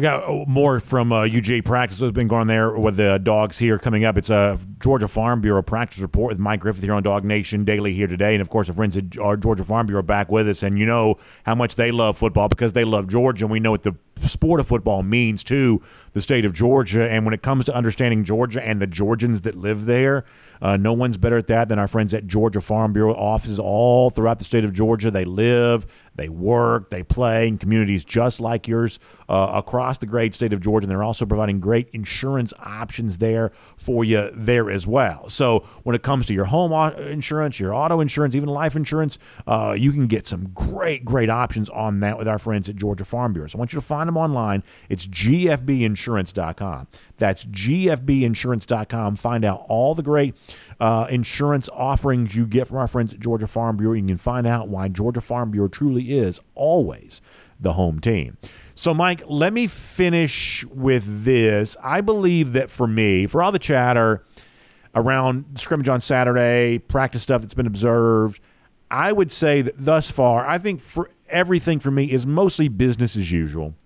Got uh, more from uh, UGA practice that's been going on there with the dogs here coming up. It's a Georgia Farm Bureau practice report with Mike Griffith here on DawgNation Daily here today. And of course, the friends at our Georgia Farm Bureau back with us. And you know how much they love football because they love Georgia. And we know what the sport of football means to the state of Georgia. And when it comes to understanding Georgia and the Georgians that live there, uh, no one's better at that than our friends at Georgia Farm Bureau offices all throughout the state of Georgia. They live, they work, they play in communities just like yours uh, across the great state of Georgia. And they're also providing great insurance options there for you there as well. So when it comes to your home insurance, your auto insurance, even life insurance, uh, you can get some great, great options on that with our friends at Georgia Farm Bureau. So I want you to find them online. It's gfbinsurance.com. That's gfbinsurance.com. Find out all the great uh, insurance offerings you get from our friends at Georgia Farm Bureau. You can find out why Georgia Farm Bureau truly is always the home team. So, Mike, let me finish with this. I believe that for me, for all the chatter around scrimmage on Saturday, practice stuff that's been observed, I would say that thus far, I think for everything for me is mostly business as usual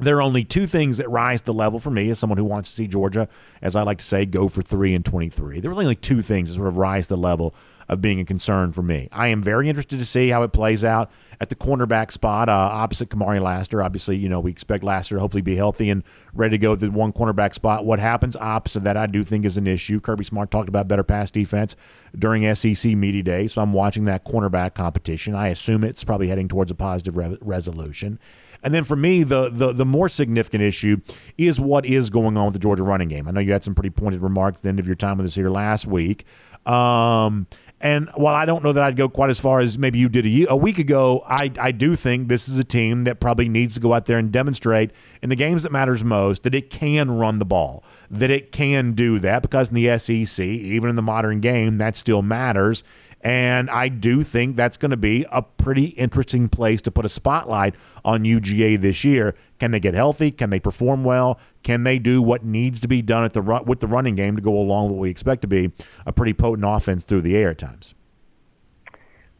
there are only two things that rise to the level for me as someone who wants to see Georgia, as I like to say, go for three and 23. There are only two things that sort of rise to the level of being a concern for me. I am very interested to see how it plays out at the cornerback spot uh, opposite Kamari Lassiter. Obviously, you know, we expect Lassiter to hopefully be healthy and ready to go at the one cornerback spot. What happens opposite that, I do think, is an issue. Kirby Smart talked about better pass defense during SEC Media Day, so I'm watching that cornerback competition. I assume it's probably heading towards a positive re- resolution. And then for me, the, the the more significant issue is what is going on with the Georgia running game. I know you had some pretty pointed remarks at the end of your time with us here last week. Um, and while I don't know that I'd go quite as far as maybe you did a, a, week ago, I, I do think this is a team that probably needs to go out there and demonstrate in the games that matters most that it can run the ball, that it can do that because in the SEC, even in the modern game, that still matters. And I do think that's going to be a pretty interesting place to put a spotlight on UGA this year. Can they get healthy? Can they perform well? Can they do what needs to be done at the run, with the running game to go along with what we expect to be a pretty potent offense through the air at times?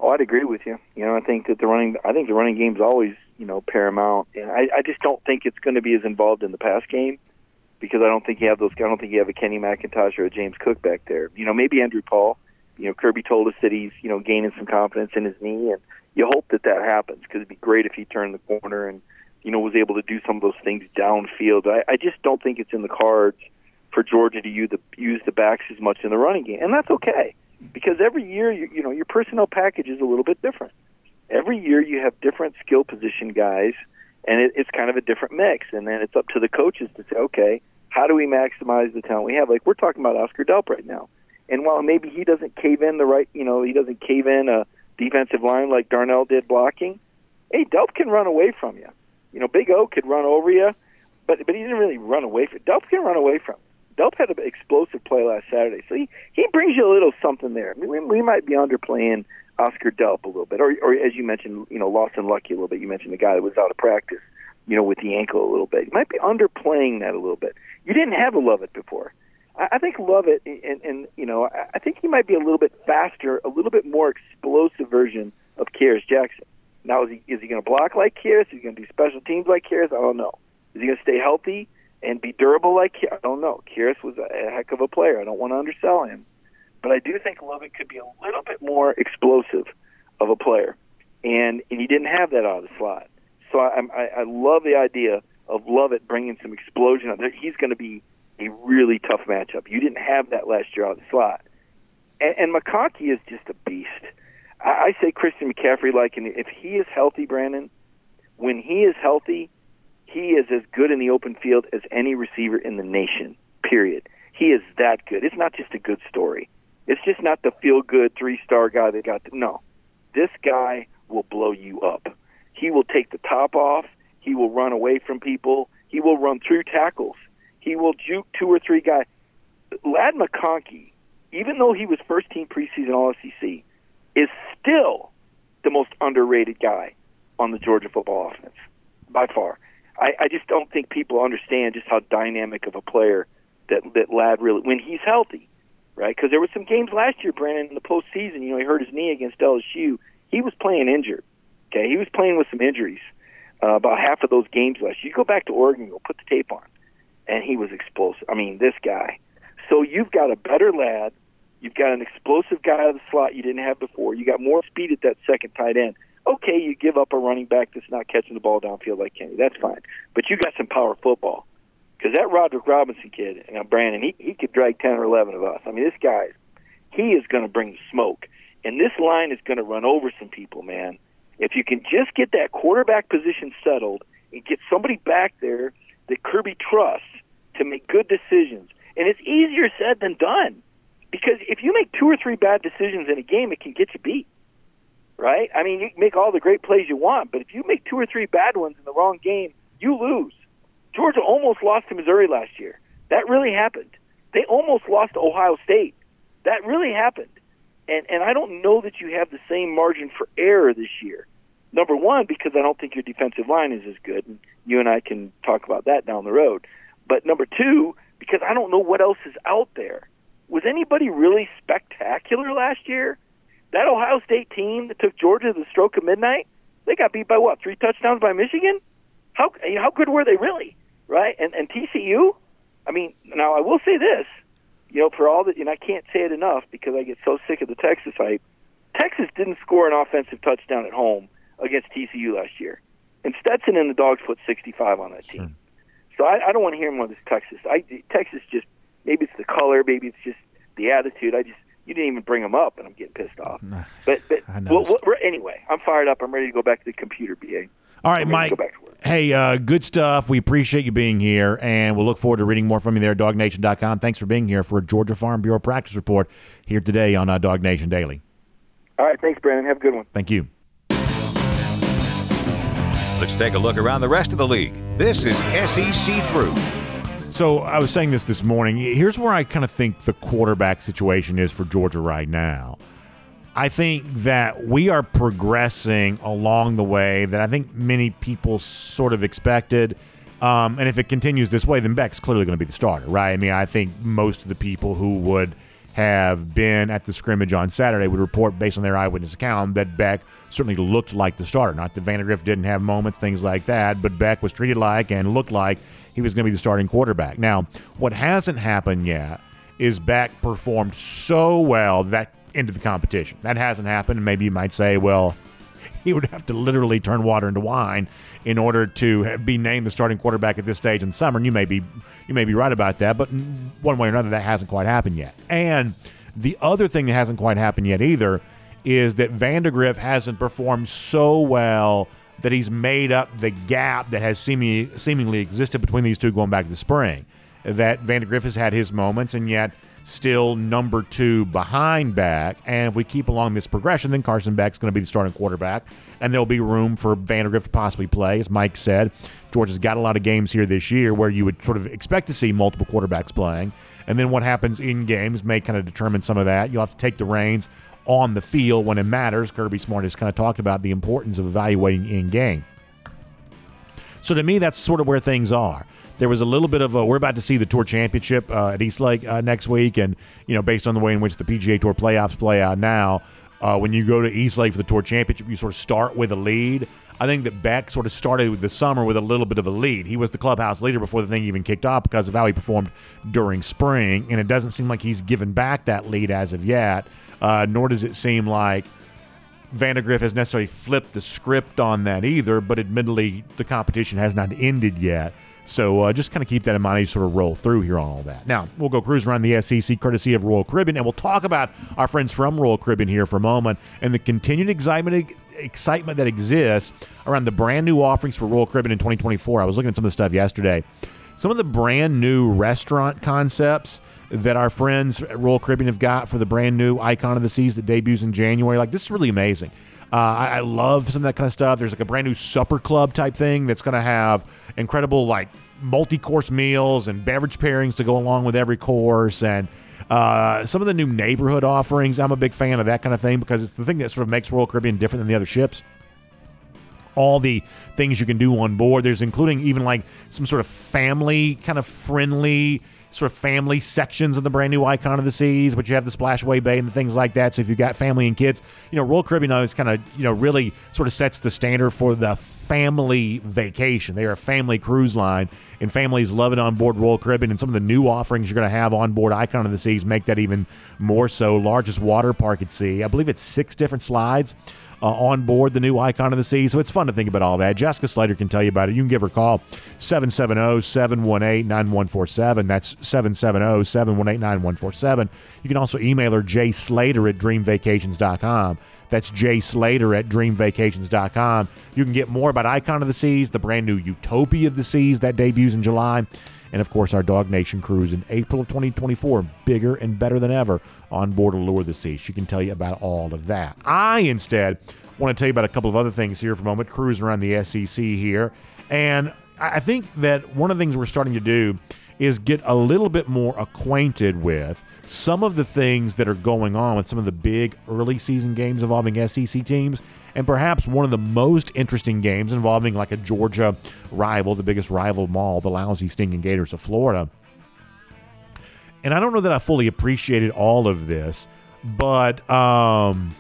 Oh, I'd agree with you. You know, I think that the running, I think the running game's always, you know, paramount. And I, I just don't think it's going to be as involved in the pass game because I don't think you have those. I don't think you have a Kenny McIntosh or a James Cook back there. You know, maybe Andrew Paul you know, Kirby told us that he's, you know, gaining some confidence in his knee, and you hope that that happens because it'd be great if he turned the corner and, you know, was able to do some of those things downfield. I, I just don't think it's in the cards for Georgia to use the use the backs as much in the running game, and that's okay because every year, you, you know, your personnel package is a little bit different. Every year, you have different skill position guys, and it, it's kind of a different mix. And then it's up to the coaches to say, okay, how do we maximize the talent we have? Like we're talking about Oscar Delp right now and while maybe he doesn't cave in the right, you know, he doesn't cave in a defensive line like Darnell did blocking. Hey, Delp can run away from you. You know, Big O could run over you, but but he didn't really run away from. Delp can run away from. Delp had an explosive play last Saturday, so he he brings you a little something there. I mean, we, we might be underplaying Oscar Delp a little bit, or or as you mentioned, you know, Lawson Luckie a little bit. You mentioned the guy that was out of practice, you know, with the ankle a little bit. You might be underplaying that a little bit. You didn't have a Lovett before. I think Lovett, and, and you know, I think he might be a little bit faster, a little bit more explosive version of Kearis Jackson. Now, is he is he going to block like Kearis? Is he going to do special teams like Kearis? I don't know. Is he going to stay healthy and be durable like Kearis? I don't know. Kearis was a heck of a player. I don't want to undersell him, but I do think Lovett could be a little bit more explosive of a player, and and he didn't have that out of the slot. So I I, I love the idea of Lovett bringing some explosion. He's going to be a really tough matchup. You didn't have that last year out of the slot. And, and McConkey is just a beast. I, I say Christian McCaffrey, like, and if he is healthy, Brandon, when he is healthy, he is as good in the open field as any receiver in the nation, period. He is that good. It's not just a good story. It's just not the feel good three star guy that got, the, no. This guy will blow you up. He will take the top off. He will run away from people. He will run through tackles. He will juke two or three guys. Ladd McConkey, even though he was first team preseason All SEC, is still the most underrated guy on the Georgia football offense by far. I, I just don't think people understand just how dynamic of a player that that Ladd really when he's healthy, right? Because there were some games last year, Brandon, in the postseason. You know, he hurt his knee against LSU. He was playing injured. Okay, he was playing with some injuries. Uh, about half of those games last year. You go back to Oregon, go put the tape on and he was explosive. I mean, this guy. So you've got a better Ladd. You've got an explosive guy out of the slot you didn't have before. You got more speed at that second tight end. Okay, you give up a running back that's not catching the ball downfield like Kenny. That's fine. But you got some power football. Because that Roderick Robinson kid, you know, Brandon, he, he could drag 10 or 11 of us. I mean, this guy, he is going to bring the smoke. And this line is going to run over some people, man. If you can just get that quarterback position settled and get somebody back there that Kirby trusts to make good decisions. And it's easier said than done. Because if you make two or three bad decisions in a game, it can get you beat. Right? I mean, you make all the great plays you want, but if you make two or three bad ones in the wrong game, you lose. Georgia almost lost to Missouri last year. That really happened. They almost lost to Ohio State. That really happened. And and I don't know that you have the same margin for error this year. Number one, because I don't think your defensive line is as good, and you and I can talk about that down the road. But number two, because I don't know what else is out there. Was anybody really spectacular last year? That Ohio State team that took Georgia to the stroke of midnight, they got beat by what? Three touchdowns by Michigan? How how good were they really? Right? And and TCU? I mean, now I will say this. you know, for all that, and I can't say it enough because I get so sick of the Texas hype. Texas didn't score an offensive touchdown at home against TCU last year, and Stetson and the Dogs put 65 on that team. So I, I don't want to hear more of this Texas. I Texas just maybe it's the color, maybe it's just the attitude. I just you didn't even bring them up, and I'm getting pissed off. But but well, anyway, I'm fired up. I'm ready to go back to the computer, BA. All right, Mike. to go back to work. Hey, uh, good stuff. We appreciate you being here, and we'll look forward to reading more from you there at DawgNation.com. Thanks for being here for a Georgia Farm Bureau practice report here today on uh, DawgNation Daily. All right, thanks, Brandon. Have a good one. Thank you. Let's take a look around the rest of the league. This is SEC Through. So I was saying this this morning. Here's where I kind of think the quarterback situation is for Georgia right now. I think that we are progressing along the way that I think many people sort of expected. Um, and if it continues this way, then Beck's clearly going to be the starter, right? I mean, I think most of the people who would have been at the scrimmage on Saturday would report, based on their eyewitness account, that Beck certainly looked like the starter. Not that Vandagriff didn't have moments, things like that, but Beck was treated like and looked like he was going to be the starting quarterback. Now, what hasn't happened yet is Beck performed so well that into the competition. That hasn't happened, and maybe you might say, well, <laughs> he would have to literally turn water into wine in order to be named the starting quarterback at this stage in the summer. And you may be you may be right about that, but one way or another, that hasn't quite happened yet. And the other thing that hasn't quite happened yet either is that Vandagriff hasn't performed so well that he's made up the gap that has seemingly seemingly existed between these two going back to the spring. That Vandagriff has had his moments, and yet still number two behind Beck. And if we keep along this progression, then Carson Beck's going to be the starting quarterback, and there'll be room for Vandagriff to possibly play. As Mike said, Georgia's got a lot of games here this year where you would sort of expect to see multiple quarterbacks playing. And then what happens in games may kind of determine some of that. You'll have to take the reins on the field when it matters. Kirby Smart has kind of talked about the importance of evaluating in game. So to me, that's sort of where things are. There was a little bit of a, we're about to see the Tour Championship uh, at East Lake uh, next week, and you know, based on the way in which the PGA Tour playoffs play out now, uh, when you go to East Lake for the Tour Championship, you sort of start with a lead. I think that Beck sort of started with the summer with a little bit of a lead. He was the clubhouse leader before the thing even kicked off because of how he performed during spring, and it doesn't seem like he's given back that lead as of yet. Uh, nor does it seem like Vandagriff has necessarily flipped the script on that either, but admittedly, the competition has not ended yet. So uh, just kind of keep that in mind as you sort of roll through here on all that. Now, we'll go cruise around the SEC courtesy of Royal Caribbean, and we'll talk about our friends from Royal Caribbean here for a moment and the continued excitement excitement that exists around the brand new offerings for Royal Caribbean in 2024. I was looking at some of the stuff yesterday. Some of the brand new restaurant concepts that our friends at Royal Caribbean have got for the brand new Icon of the Seas that debuts in January. Like, this is really amazing. Uh, I, I love some of that kind of stuff. There's like a brand new supper club type thing that's going to have incredible, like, multi course meals and beverage pairings to go along with every course. And uh, some of the new neighborhood offerings. I'm a big fan of that kind of thing because it's the thing that sort of makes Royal Caribbean different than the other ships all the things you can do on board. There's including even like some sort of family kind of friendly sort of family sections of the brand new icon of the seas, but you have the splashaway bay and the things like that. So if you've got family and kids, you know, Royal Caribbean is kind of, you know, really sort of sets the standard for the family vacation. They are a family cruise line and families love it on board Royal Caribbean and some of the new offerings you're going to have on board Icon of the Seas make that even more so. Largest water park at sea. I believe it's six different slides uh, on board the new Icon of the Sea. So it's fun to think about all that. Jessica Slater can tell you about it. You can give her a call 770 718 9147. That's 770 718 9147. You can also email her jslater at dreamvacations.com. That's jslater at dreamvacations.com. You can get more about Icon of the Seas, the brand new Utopia of the Seas that debuts in July. And of course, our DawgNation cruise in April of 2024, bigger and better than ever on board Allure of the Sea. She can tell you about all of that. I instead want to tell you about a couple of other things here for a moment, cruising around the SEC here. And I think that one of the things we're starting to do is get a little bit more acquainted with some of the things that are going on with some of the big early season games involving SEC teams, and perhaps one of the most interesting games involving like a Georgia rival, the biggest rival them the lousy Stinging Gators of Florida. And I don't know that I fully appreciated all of this, but um,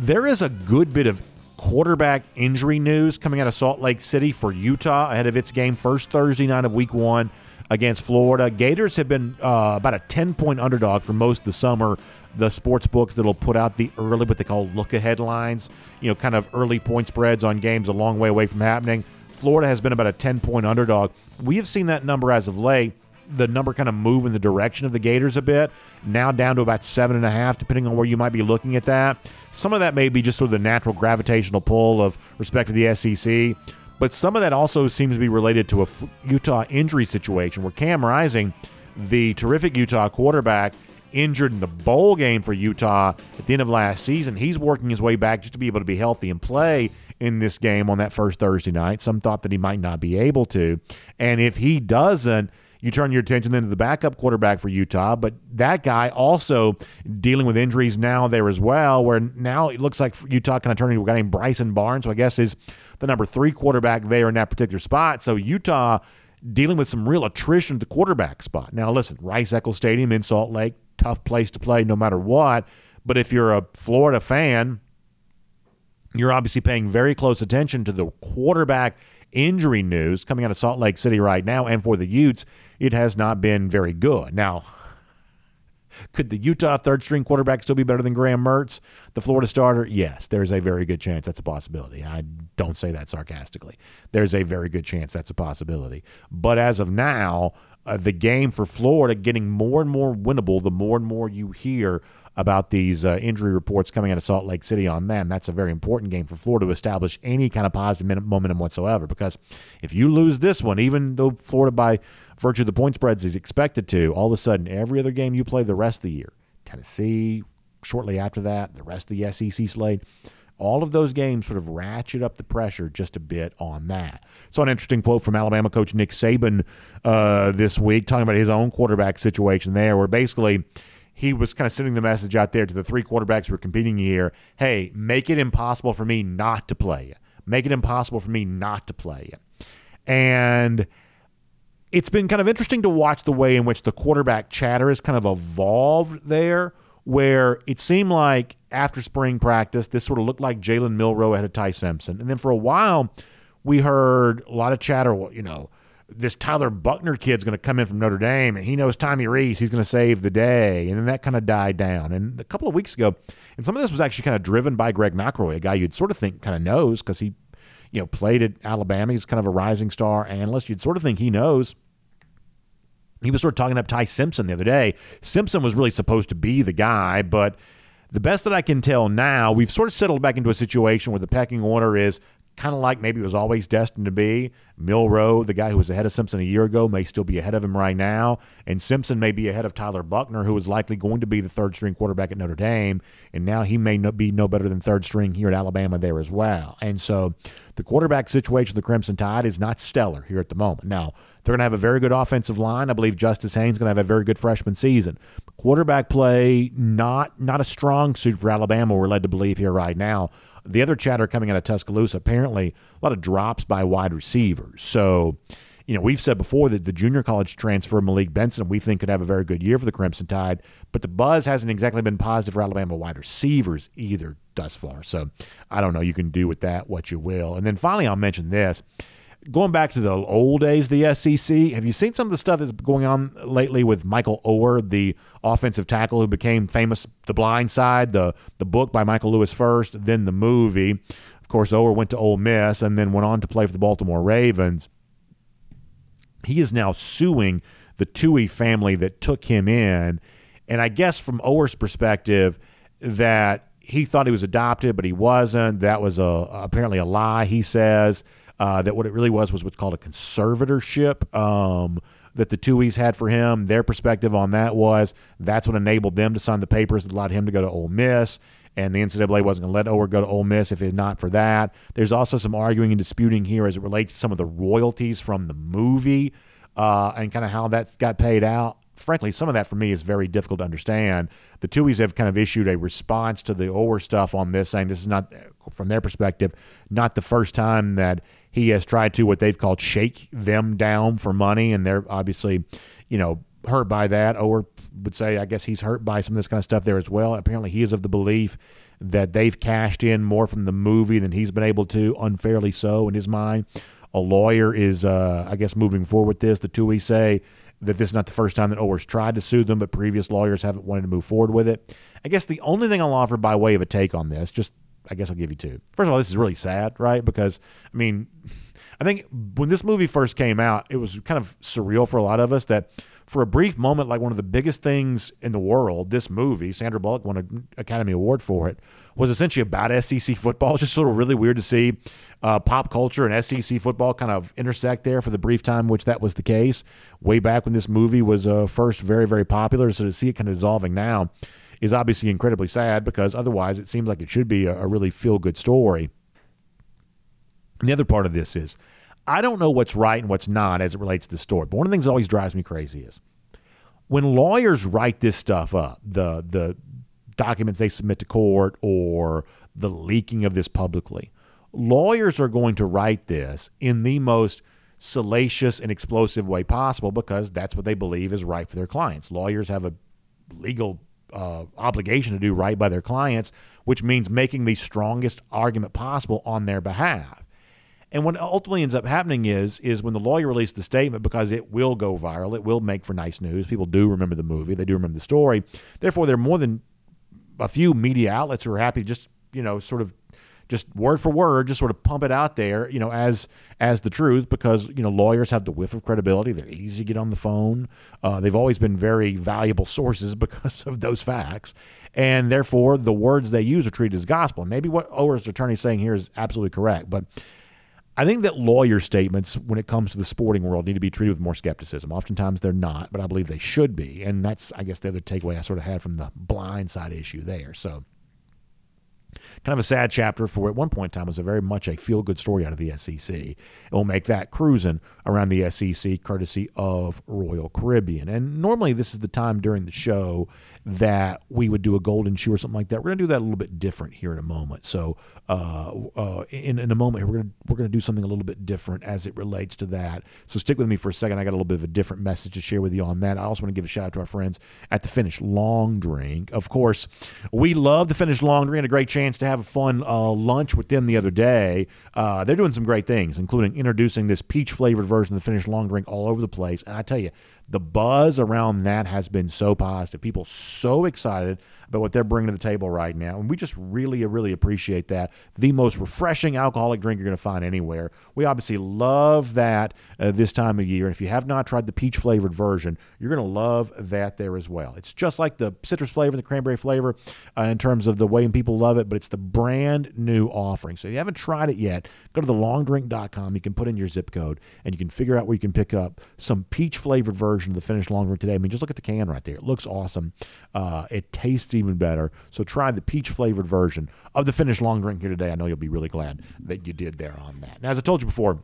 there is a good bit of quarterback injury news coming out of Salt Lake City for Utah ahead of its game first Thursday night of week one against Florida. Gators have been uh, about a 10 point underdog for most of the summer. The sports books that'll put out the early, what they call look ahead lines, you know, kind of early point spreads on games a long way away from happening. Florida has been about a 10 point underdog. We have seen that number as of late the number kind of move in the direction of the Gators a bit. Now down to about seven and a half, depending on where you might be looking at that. Some of that may be just sort of the natural gravitational pull of respect to the SEC. But some of that also seems to be related to a Utah injury situation where Cam Rising, the terrific Utah quarterback, injured in the bowl game for Utah at the end of last season. He's working his way back just to be able to be healthy and play in this game on that first Thursday night. Some thought that he might not be able to. And if he doesn't, you turn your attention then to the backup quarterback for Utah, but that guy also dealing with injuries now there as well, where now it looks like Utah kind of turning to a guy named Bryson Barnes, who I guess is the number three quarterback there in that particular spot. So Utah dealing with some real attrition at the quarterback spot. Now, listen, Rice Eccles Stadium in Salt Lake, tough place to play no matter what. But if you're a Florida fan, you're obviously paying very close attention to the quarterback injury news coming out of Salt Lake City right now. And for the Utes, it has not been very good. Now, could the Utah third string quarterback still be better than Graham Mertz, the Florida starter? Yes, there's a very good chance that's a possibility. I don't say that sarcastically. There's a very good chance that's a possibility. But as of now, uh, the game for Florida getting more and more winnable the more and more you hear about these uh, injury reports coming out of Salt Lake City on them. That's a very important game for Florida to establish any kind of positive momentum whatsoever. Because if you lose this one, even though Florida by virtue of the point spreads is expected to, all of a sudden every other game you play the rest of the year, Tennessee, shortly after that, the rest of the SEC slate, all of those games sort of ratchet up the pressure just a bit on that. So, an interesting quote from Alabama coach Nick Saban uh, this week, talking about his own quarterback situation there, where basically he was kind of sending the message out there to the three quarterbacks who are competing here hey, make it impossible for me not to play you. Make it impossible for me not to play you. And it's been kind of interesting to watch the way in which the quarterback chatter has kind of evolved there, where it seemed like after spring practice, this sort of looked like Jalen Milroe ahead of Ty Simpson. And then for a while, we heard a lot of chatter, you know, this Tyler Buchner kid's going to come in from Notre Dame and he knows Tommy Rees. He's going to save the day. And then that kind of died down. And a couple of weeks ago, and some of this was actually kind of driven by Greg McElroy, a guy you'd sort of think kind of knows because he you know, played at Alabama. He's kind of a rising star analyst. You'd sort of think he knows. He was sort of talking up Ty Simpson the other day. Simpson was really supposed to be the guy, but the best that I can tell now, we've sort of settled back into a situation where the pecking order is kind of like maybe it was always destined to be. Milroe, the guy who was ahead of Simpson a year ago, may still be ahead of him right now. And Simpson may be ahead of Tyler Buchner, who is likely going to be the third string quarterback at Notre Dame. And now he may be no better than third string here at Alabama there as well. And so the quarterback situation of the Crimson Tide is not stellar here at the moment. Now, they're going to have a very good offensive line. I believe Justice Haynes is going to have a very good freshman season. Quarterback play, not not a strong suit for Alabama, we're led to believe here right now the other chatter coming out of Tuscaloosa, apparently a lot of drops by wide receivers. So, you know, we've said before that the junior college transfer Malik Benson we think could have a very good year for the Crimson Tide, but the buzz hasn't exactly been positive for Alabama wide receivers either thus far. So I don't know. You can do with that what you will. And then finally, I'll mention this going back to the old days, the SEC, have you seen some of the stuff that's going on lately with Michael Oher, the offensive tackle who became famous, The Blind Side, the, the book by Michael Lewis first, then the movie. Of course, Oher went to Ole Miss and then went on to play for the Baltimore Ravens. He is now suing the Tuohy family that took him in. And I guess from Oher's perspective, that he thought he was adopted, but he wasn't. That was a apparently a lie. He says uh, that what it really was was what's called a conservatorship um, that the Tuohys had for him. Their perspective on that was that's what enabled them to sign the papers that allowed him to go to Ole Miss. And the NCAA wasn't going to let Oher go to Ole Miss if it's not for that. There's also some arguing and disputing here as it relates to some of the royalties from the movie uh, and kind of how that got paid out frankly, some of that for me is very difficult to understand. The Tuohys have kind of issued a response to the Oher stuff on this, saying this is not, from their perspective, not the first time that he has tried to what they've called shake them down for money, and they're obviously, you know, hurt by that. Or would say, I guess he's hurt by some of this kind of stuff there as well. Apparently, he is of the belief that they've cashed in more from the movie than he's been able to, unfairly so in his mind, A lawyer is, uh, I guess, moving forward with this. The Tuohy say that this is not the first time that Oher's tried to sue them, but previous lawyers haven't wanted to move forward with it. I guess the only thing I'll offer by way of a take on this, just I guess I'll give you two. First of all, this is really sad, right? Because I mean, I think when this movie first came out, it was kind of surreal for a lot of us that for a brief moment, like one of the biggest things in the world, this movie, Sandra Bullock won an Academy Award for it, was essentially about SEC football. <laughs> It's just sort of really weird to see uh, pop culture and SEC football kind of intersect there for the brief time which that was the case. Way back when this movie was uh, first very, very popular. So to see it kind of dissolving now is obviously incredibly sad because otherwise it seems like it should be a, a really feel good story. And the other part of this is I don't know what's right and what's not as it relates to the story. But one of the things that always drives me crazy is when lawyers write this stuff up, the the documents they submit to court or the leaking of this publicly, lawyers are going to write this in the most salacious and explosive way possible because that's what they believe is right for their clients. Lawyers have a legal uh, obligation to do right by their clients, which means making the strongest argument possible on their behalf. And what ultimately ends up happening is is when the lawyer released the statement because it will go viral, it will make for nice news. People do remember the movie, they do remember the story. Therefore, there are more than a few media outlets who are happy just you know sort of just word for word, just sort of pump it out there, you know, as as the truth, because you know lawyers have the whiff of credibility. They're easy to get on the phone. Uh, they've always been very valuable sources <laughs> because of those facts, and therefore the words they use are treated as gospel. And maybe what Oher's attorney is saying here is absolutely correct, but I think that lawyer statements, when it comes to the sporting world, need to be treated with more skepticism. Oftentimes they're not, but I believe they should be. And that's, I guess, the other takeaway I sort of had from the blind side issue there. So kind of a sad chapter for at one point in time was a very much a feel good story out of the SEC. It will make that cruising around the SEC courtesy of Royal Caribbean. And normally this is the time during the show that we would do a golden shoe or something like that. We're going to do that a little bit different here in a moment. So uh, uh, in, in a moment we're going we're going to do something a little bit different as it relates to that. So stick with me for a second. I got a little bit of a different message to share with you on that. I also want to give a shout out to our friends at the Finnish Long Drink. Of course, we love the Finnish Long Drink. A great chance to have a fun uh, lunch with them the other day. Uh, they're doing some great things, including introducing this peach flavored version of the Finnish Long Drink all over the place. And I tell you, the buzz around that has been so positive. People so excited about what they're bringing to the table right now. And we just really, really appreciate that. The most refreshing alcoholic drink you're going to find anywhere. We obviously love that uh, this time of year. And if you have not tried the peach flavored version, you're going to love that there as well. It's just like the citrus flavor, the cranberry flavor uh, in terms of the way people love it, but it's the brand new offering. So if you haven't tried it yet, go to thelongdrink.com. You can put in your zip code and you can figure out where you can pick up some peach flavored version of the Finnish Long Drink today. I mean, just look at the can right there. It looks awesome. Uh, it tastes even better. So try the peach flavored version of the Finnish Long Drink here today. I know you'll be really glad that you did there on that. Now, as I told you before,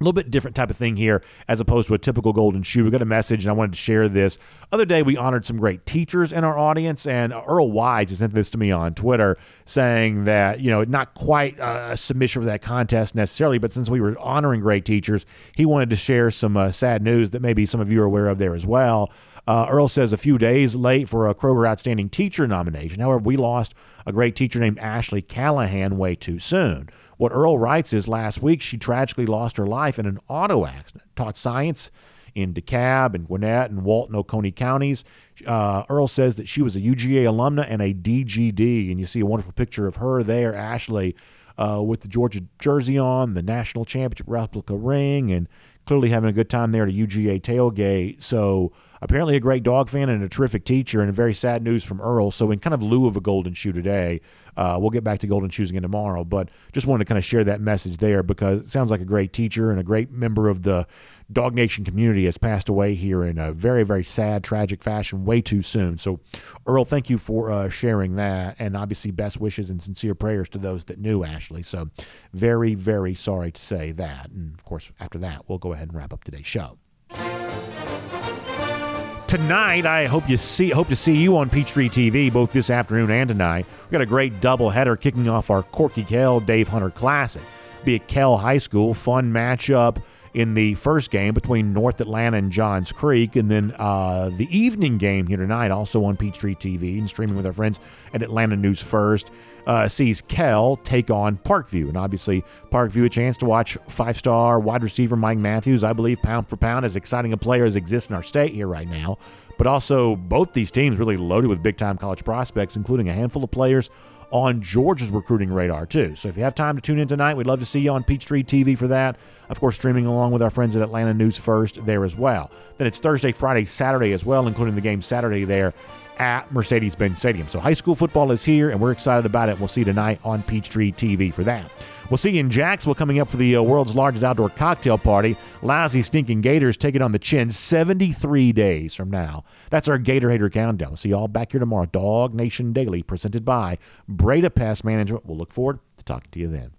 a little bit different type of thing here as opposed to a typical golden shoe. We got a message and I wanted to share this. Other day we honored some great teachers in our audience and Earl Wise sent this to me on Twitter saying that, you know, not quite a submission for that contest necessarily, but since we were honoring great teachers, he wanted to share some uh, sad news that maybe some of you are aware of there as well. Uh, Earl says a few days late for a Kroger Outstanding Teacher nomination. However, we lost a great teacher named Ashley Callahan way too soon. What Earl writes is last week she tragically lost her life in an auto accident. Taught science in DeKalb and Gwinnett and Walton, Oconee counties. Uh, Earl says that she was a UGA alumna and a DGD, and you see a wonderful picture of her there, Ashley, uh, with the Georgia jersey on, the national championship replica ring, and clearly having a good time there at a UGA tailgate. So apparently a great dog fan and a terrific teacher, and very sad news from Earl. So in kind of lieu of a golden shoe today, uh, we'll get back to golden shoes again tomorrow, but just wanted to kind of share that message there because it sounds like a great teacher and a great member of the DawgNation community has passed away here in a very, very sad, tragic fashion way too soon. So, Earl, thank you for uh, sharing that. And obviously, best wishes and sincere prayers to those that knew Ashley. So, very, very sorry to say that. And of course, after that, we'll go ahead and wrap up today's show tonight, I hope you see hope to see you on Peachtree TV both this afternoon and tonight. We got a great double header kicking off our Corky Kell Dave Hunter Classic. be at Kell High School. Fun matchup in the first game between North Atlanta and Johns Creek. And then uh, the evening game here tonight, also on Peachtree TV and streaming with our friends at Atlanta News First, uh, sees Kell take on Parkview. And obviously, Parkview a chance to watch five star wide receiver Mike Matthews, I believe, pound for pound, as exciting a player as exists in our state here right now. But also, both these teams really loaded with big time college prospects, including a handful of players on Georgia's recruiting radar, too. So if you have time to tune in tonight, we'd love to see you on Peachtree TV for that. Of course, streaming along with our friends at Atlanta News First there as well. Then it's Thursday, Friday, Saturday as well, including the game Saturday there at Mercedes Benz Stadium. So high school football is here, and we're excited about it. We'll see you tonight on Peachtree TV for that. We'll see you in Jacksonville coming up for the uh, world's largest outdoor cocktail party. Lousy Stinking Gators take it on the chin 73 days from now. That's our Gator Hater Countdown. We'll see you all back here tomorrow. DawgNation Daily, presented by Breda Pest Management. We'll look forward to talking to you then.